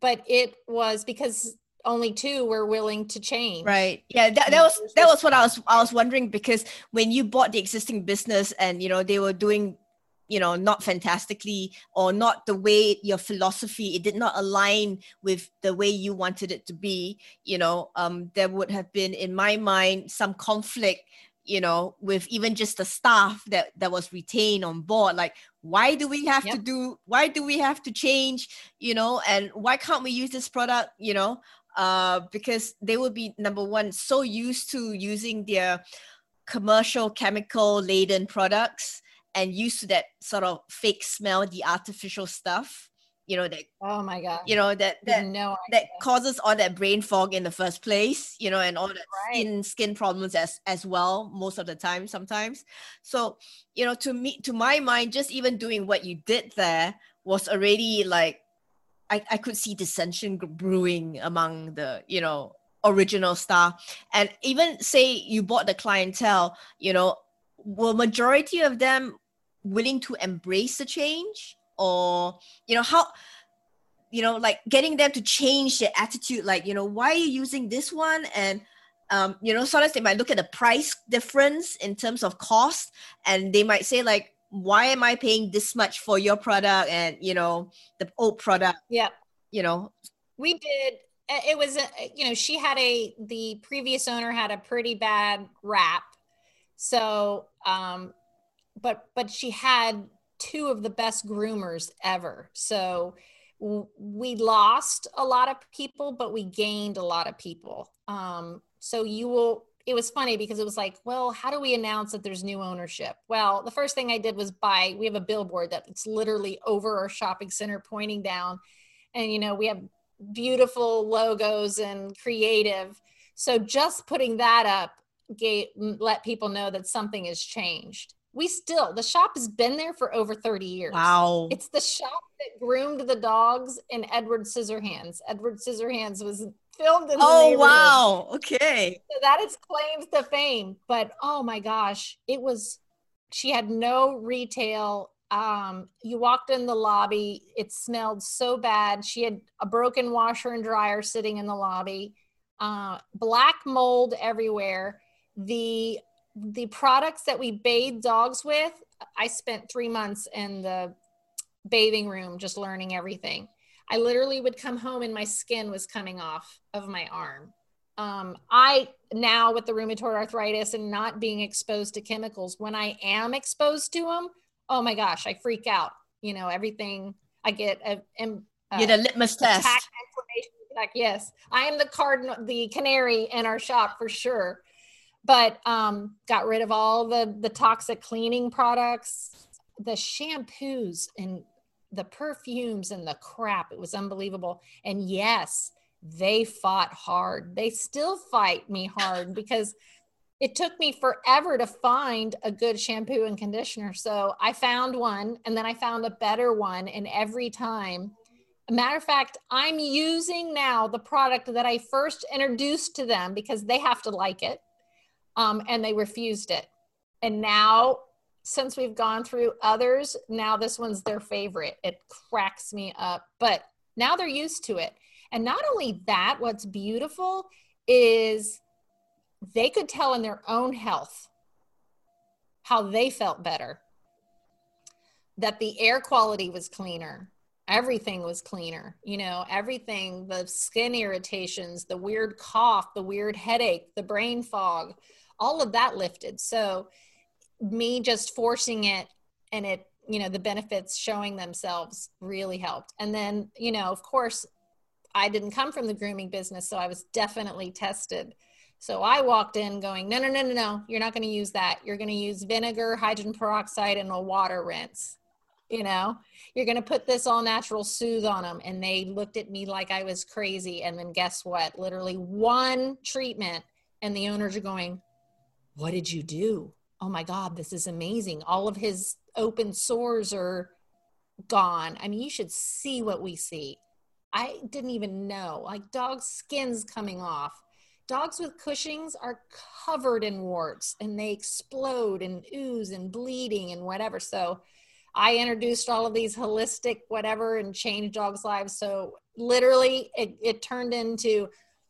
but it was because only two were willing to change. Right. Yeah. That, that was that was what I was I was wondering because when you bought the existing business and you know they were doing you know not fantastically or not the way your philosophy it did not align with the way you wanted it to be you know um there would have been in my mind some conflict you know with even just the staff that that was retained on board like why do we have yep. to do why do we have to change you know and why can't we use this product you know uh because they would be number one so used to using their commercial chemical laden products and used to that sort of fake smell the artificial stuff you know that oh my god you know that that no that causes all that brain fog in the first place you know and all the right. skin skin problems as as well most of the time sometimes. So you know to me to my mind just even doing what you did there was already like I, I could see dissension brewing among the you know original staff. And even say you bought the clientele you know were majority of them willing to embrace the change or you know how you know like getting them to change their attitude like you know why are you using this one? And um, you know sometimes they might look at the price difference in terms of cost and they might say like why am i paying this much for your product and you know the old product? Yeah. You know? We did. It was you know she had a the previous owner had a pretty bad rap. So um but but she had two of the best groomers ever. So we lost a lot of people, but we gained a lot of people. Um, so you will, it was funny because it was like, well, how do we announce that there's new ownership? Well, the first thing I did was buy, we have a billboard that's literally over our shopping center pointing down. And, you know, we have beautiful logos and creative. So just putting that up gave, let people know that something has changed. We still, the shop has been there for over 30 years. Wow. It's the shop that groomed the dogs in Edward Scissorhands. Edward Scissorhands was filmed in Oh, wow. Okay. So that is claims to fame. But oh my gosh, it was, she had no retail um, you walked in the lobby it smelled so bad she had a broken washer and dryer sitting in the lobby uh, black mold everywhere the the products that we bathe dogs with i spent three months in the bathing room just learning everything. I literally would come home and my skin was coming off of my arm. Um, i now with the rheumatoid arthritis and not being exposed to chemicals when i am exposed to them oh my gosh i freak out. You know everything i get a, a, get a litmus test. like yes. I am the cardinal the canary in our shop for sure but um, got rid of all the the toxic cleaning products the shampoos and the perfumes and the crap. It was unbelievable. And yes they fought hard. They still fight me hard <laughs> because it took me forever to find a good shampoo and conditioner. So i found one and then i found a better one. And every time a matter of fact i'm using now the product that i first introduced to them because they have to like it um, and they refused it. And now, since we've gone through others, now this one's their favorite. It cracks me up, but now they're used to it. And not only that, what's beautiful is they could tell in their own health how they felt better, that the air quality was cleaner, everything was cleaner you know everything the skin irritations the weird cough the weird headache the brain fog all of that lifted. So me just forcing it and it, you know, the benefits showing themselves really helped. And then, you know, of course, I didn't come from the grooming business, so I was definitely tested. So I walked in going, no, no, no, no, no, you're not going to use that. You're going to use vinegar, hydrogen peroxide, and a water rinse. You know, you're going to put this all natural soothe on them. And they looked at me like I was crazy. And then guess what? Literally one treatment, and the owners are going, what did you do? Oh my God, this is amazing. All of his open sores are gone. I mean, you should see what we see. I didn't even know. Like dog skins coming off. Dogs with Cushing's are covered in warts and they explode and ooze and bleeding and whatever. So I introduced all of these holistic whatever and changed dogs' lives. So literally it, it turned into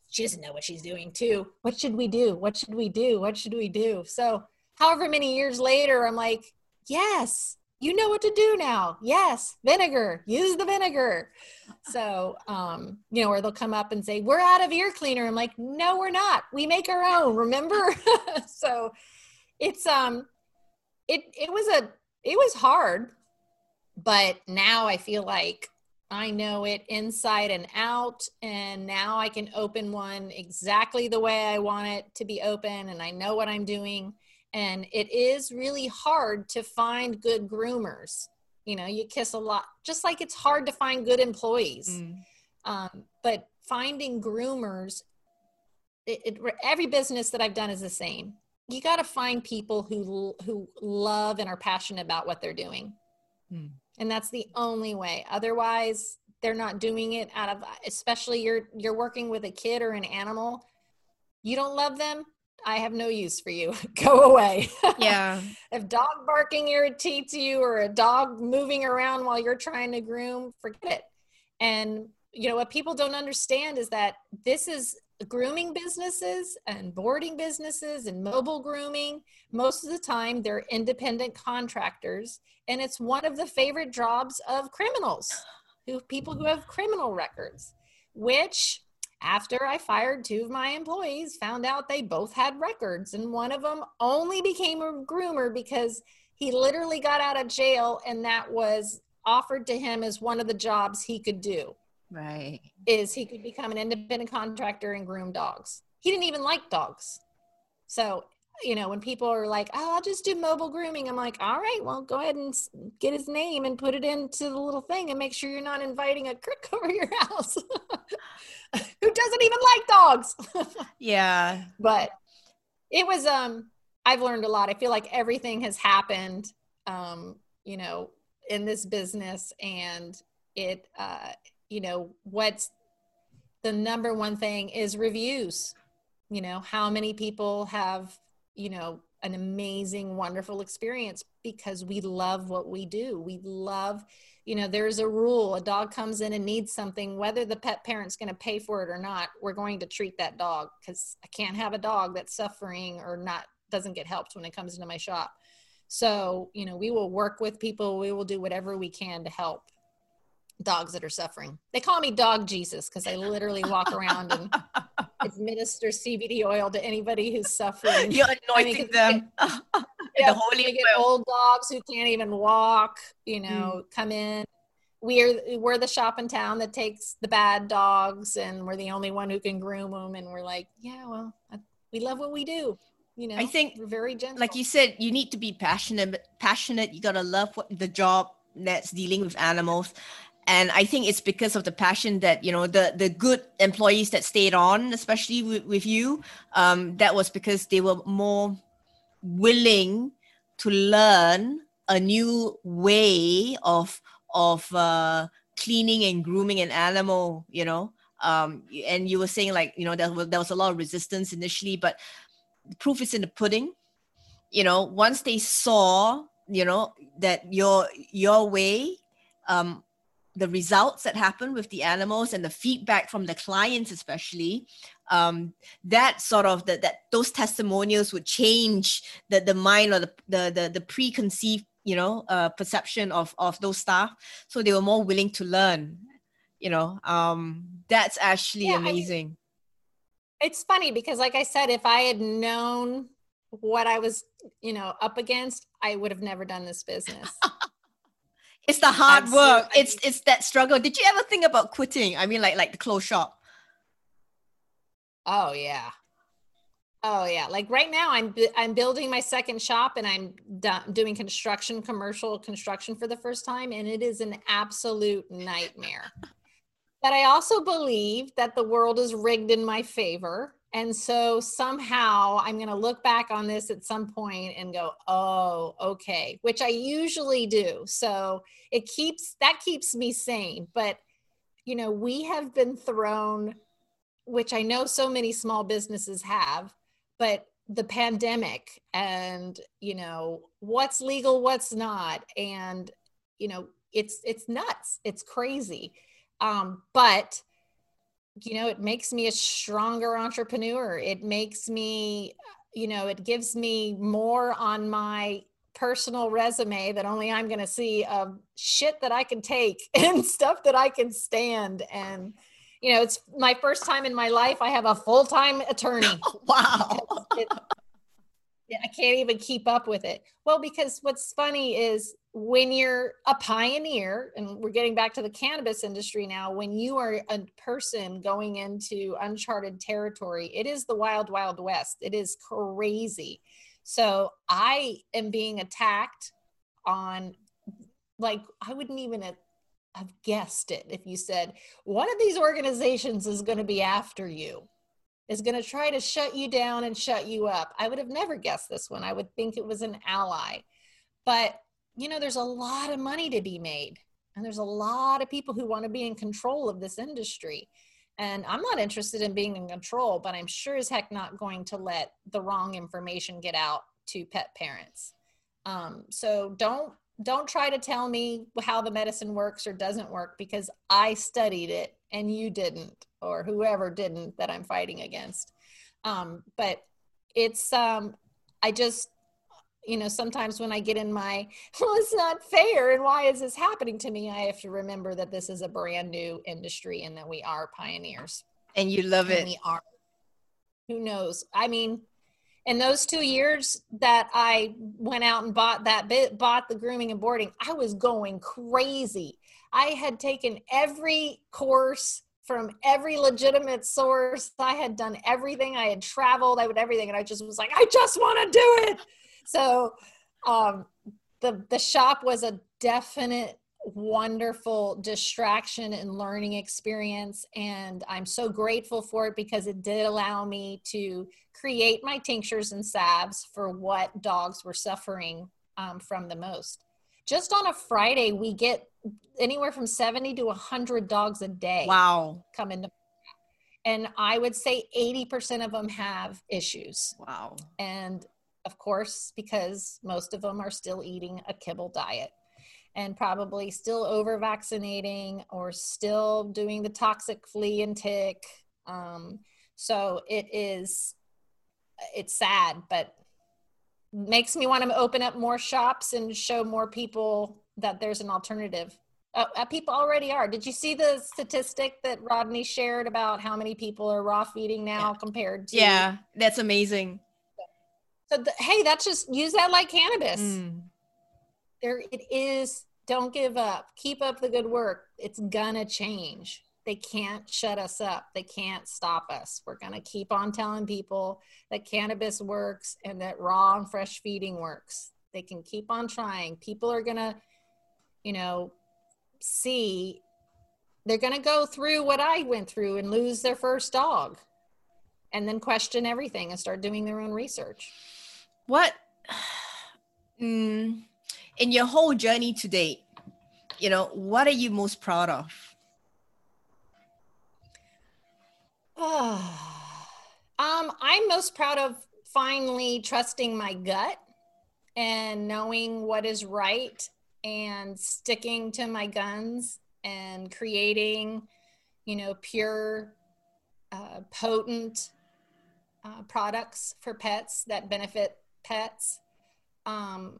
she doesn't know what she's doing too. What should we do? What should we do? What should we do? So, however many years later, I'm like, yes, you know what to do now. Yes, vinegar, use the vinegar. So, um, you know, or they'll come up and say, we're out of ear cleaner. I'm like, no, we're not. We make our own, remember? <laughs> so it's, um, it, it was a, it was hard, but now I feel like I know it inside and out. And now I can open one exactly the way I want it to be open. And I know what I'm doing. And it is really hard to find good groomers. You know, you kiss a lot, just like it's hard to find good employees. Mm. Um, but finding groomers, it, it, every business that I've done is the same. You got to find people who who love and are passionate about what they're doing. Mm and that's the only way. Otherwise they're not doing it out of especially you're you're working with a kid or an animal. You don't love them i have no use for you. <laughs> Go away. Yeah. <laughs> If dog barking irritates you or a dog moving around while you're trying to groom forget it. And you know what people don't understand is that this is grooming businesses and boarding businesses and mobile grooming, most of the time they're independent contractors. And it's one of the favorite jobs of criminals, who people who have criminal records, which after I fired two of my employees, found out they both had records. And one of them only became a groomer because He literally got out of jail, and that was offered to him as one of the jobs he could do. Right. Is he could become an independent contractor and groom dogs. He didn't even like dogs. So, you know, when people are like, oh, I'll just do mobile grooming, I'm like, all right, well, go ahead and get his name and put it into the little thing and make sure you're not inviting a crook <laughs> over your house <laughs> who doesn't even like dogs. <laughs> yeah. But it was, um, I've learned a lot. I feel like everything has happened, um, you know, in this business and it, uh, you know, what's the number one thing is reviews. You know, how many people have, you know, an amazing, wonderful experience because we love what we do. We love, you know, there's a rule a dog comes in and needs something, whether the pet parent's going to pay for it or not, we're going to treat that dog because I can't have a dog that's suffering or not, doesn't get helped when it comes into my shop. So, you know, we will work with people, we will do whatever we can to help dogs that are suffering. They call me dog Jesus because I literally walk around and <laughs> administer CBD oil to anybody who's suffering. You're anointing I mean, them. <laughs> yeah, the holy get old dogs who can't even walk, you know, mm. come in. We're we're the shop in town that takes the bad dogs, and we're the only one who can groom them. And we're like, yeah, well, we love what we do. You know, I think we're very gentle. Like you said, you need to be passionate. Passionate. You gotta love what the job that's dealing with animals and i think it's because of the passion that you know the the good employees that stayed on especially with, with you um, that was because they were more willing to learn a new way of of uh, cleaning and grooming an animal you know? Um, and you were saying like you know there was, there was a lot of resistance initially but the proof is in the pudding. You know once they saw you know that your your way um, the results that happen with the animals and the feedback from the clients especially um, that sort of that that those testimonials would change the the mind or the the the, the preconceived you know uh, perception of of those staff. So they were more willing to learn you know um, that's actually yeah, amazing. I it's funny because like i said if i had known what i was you know up against i would have never done this business <laughs> It's the hard Absolutely. work. It's it's that struggle. Did you ever think about quitting? I mean, like like the clothes shop. Oh yeah. Oh yeah. Like right now, I'm I'm building my second shop, and I'm do- doing construction, commercial construction for the first time, and it is an absolute nightmare. but I also believe that the world is rigged in my favor, and so somehow I'm going to look back on this at some point and go, oh, okay, which I usually do. So it keeps that keeps me sane. But, you know, we have been thrown, which I know so many small businesses have, but the pandemic and, you know, what's legal, what's not. And, you know, it's it's nuts. It's crazy. Um, but you know, it makes me a stronger entrepreneur. It makes me, you know, it gives me more on my personal resume that only I'm going to see of shit that I can take <laughs> and stuff that I can stand. And, you know, it's my first time in my life. I have a full time attorney. <laughs> wow. I can't even keep up with it. Well, because what's funny is when you're a pioneer, and we're getting back to the cannabis industry now, when you are a person going into uncharted territory, it is the wild, wild west. It is crazy. So I am being attacked on, like, I wouldn't even have guessed it if you said, one of these organizations is going to be after you is going to try to shut you down and shut you up. I would have never guessed this one. I would think it was an ally. But, you know, there's a lot of money to be made. And there's a lot of people who want to be in control of this industry. And I'm not interested in being in control, but I'm sure as heck not going to let the wrong information get out to pet parents. Um, so don't don't try to tell me how the medicine works or doesn't work because I studied it and you didn't or whoever didn't that I'm fighting against. Um, but it's, um, I just, you know, sometimes when I get in my, <laughs> well, it's not fair and why is this happening to me? I have to remember that this is a brand new industry and that we are pioneers. And you love and it. We are. Who knows? I mean, in those two years that I went out and bought that bit, bought the grooming and boarding, I was going crazy. I had taken every course from every legitimate source. I had done everything. I had traveled. I would everything, and I just was like, I just want to do it. So, um, the the shop was a definite wonderful distraction and learning experience and i'm so grateful for it because it did allow me to create my tinctures and salves for what dogs were suffering um, from the most just on a friday we get anywhere from 70 to 100 dogs a day wow. come into and i would say 80% of them have issues. Wow. And of course because most of them are still eating a kibble diet and probably still over vaccinating or still doing the toxic flea and tick. Um, so it is, it's sad, but makes me want to open up more shops and show more people that there's an alternative. Uh, uh, people already are. Did you see the statistic that Rodney shared about how many people are raw feeding now yeah. compared to? Yeah, that's amazing. So the, hey, that's just use that like cannabis. Mm there it is don't give up keep up the good work it's gonna change they can't shut us up they can't stop us we're gonna keep on telling people that cannabis works and that raw and fresh feeding works they can keep on trying people are gonna you know see they're gonna go through what i went through and lose their first dog and then question everything and start doing their own research what <sighs> mm, in your whole journey to date, you know, what are you most proud of? Oh, <sighs> um, I'm most proud of finally trusting my gut and knowing what is right and sticking to my guns and creating, you know, pure, uh, potent uh, products for pets that benefit pets. Um,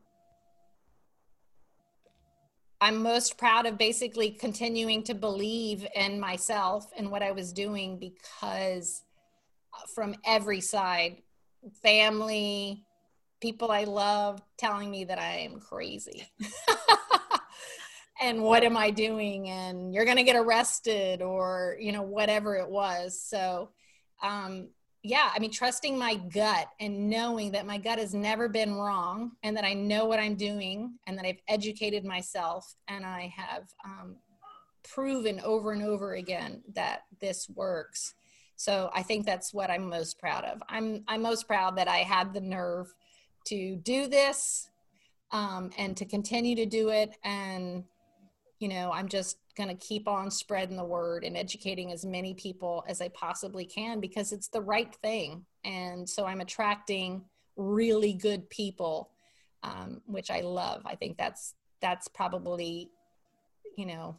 I'm most proud of basically continuing to believe in myself and what I was doing because uh, from every side, family, people I love telling me that I am crazy. <laughs> and what am I doing? And you're going to get arrested or, you know, whatever it was. So, um, yeah, I mean, trusting my gut and knowing that my gut has never been wrong and that I know what I'm doing and that I've educated myself and I have um, proven over and over again that this works. So I think that's what I'm most proud of. I'm, I'm most proud that I had the nerve to do this um, and to continue to do it. And, you know, I'm just going to keep on spreading the word and educating as many people as I possibly can because it's the right thing. And so I'm attracting really good people, um, which I love. I think that's that's probably, you know,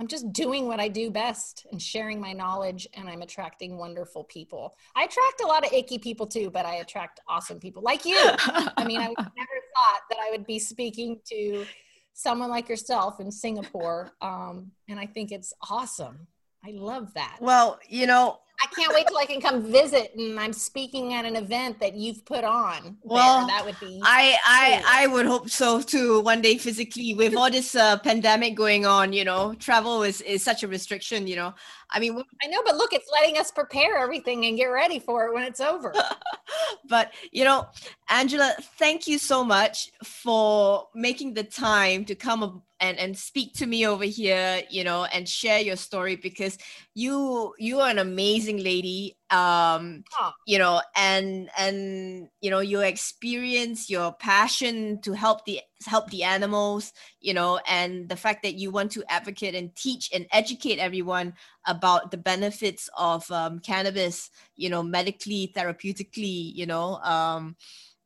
I'm just doing what I do best and sharing my knowledge, and I'm attracting wonderful people. I attract a lot of icky people too, but I attract awesome people like you. I mean, I <laughs> never thought that I would be speaking to someone like yourself in Singapore. Um, and I think it's awesome. I love that. Well, you know, I can't wait till I can come visit and I'm speaking at an event that you've put on. Well, there. that would be. I I I would hope so too. One day physically, with all this uh, pandemic going on, you know, travel is is such a restriction. You know, I mean, I know, but look, it's letting us prepare everything and get ready for it when it's over. <laughs> but you know, Angela, thank you so much for making the time to come and and speak to me over here you know and share your story because you you are an amazing lady um you know and and you know your experience your passion to help the help the animals you know and the fact that you want to advocate and teach and educate everyone about the benefits of um, cannabis you know medically therapeutically you know um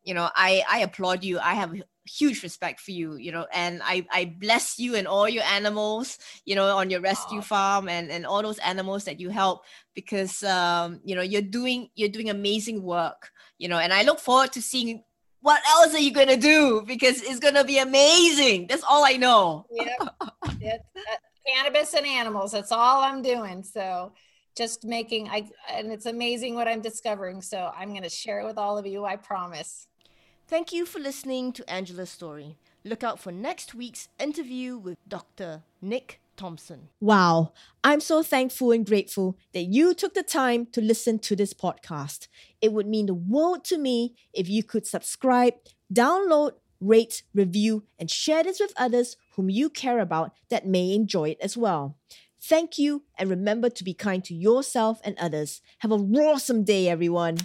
you know i i applaud you. I have huge respect for you you know and i i bless you and all your animals you know on your rescue farm and and all those animals that you help because um you know you're doing you're doing amazing work you know and i look forward to seeing what else are you gonna do because it's gonna be amazing that's all i know yep. <laughs> uh, cannabis and animals that's all i'm doing so just making I and it's amazing what I'm discovering. So I'm going to share it with all of you, I promise. Thank you for listening to Angela's story. Look out for next week's interview with Dr. Nick Thompson. Wow, I'm so thankful and grateful that you took the time to listen to this podcast. It would mean the world to me if you could subscribe, download, rate, review, and share this with others whom you care about that may enjoy it as well. Thank you, and remember to be kind to yourself and others. Have a awesome day, everyone.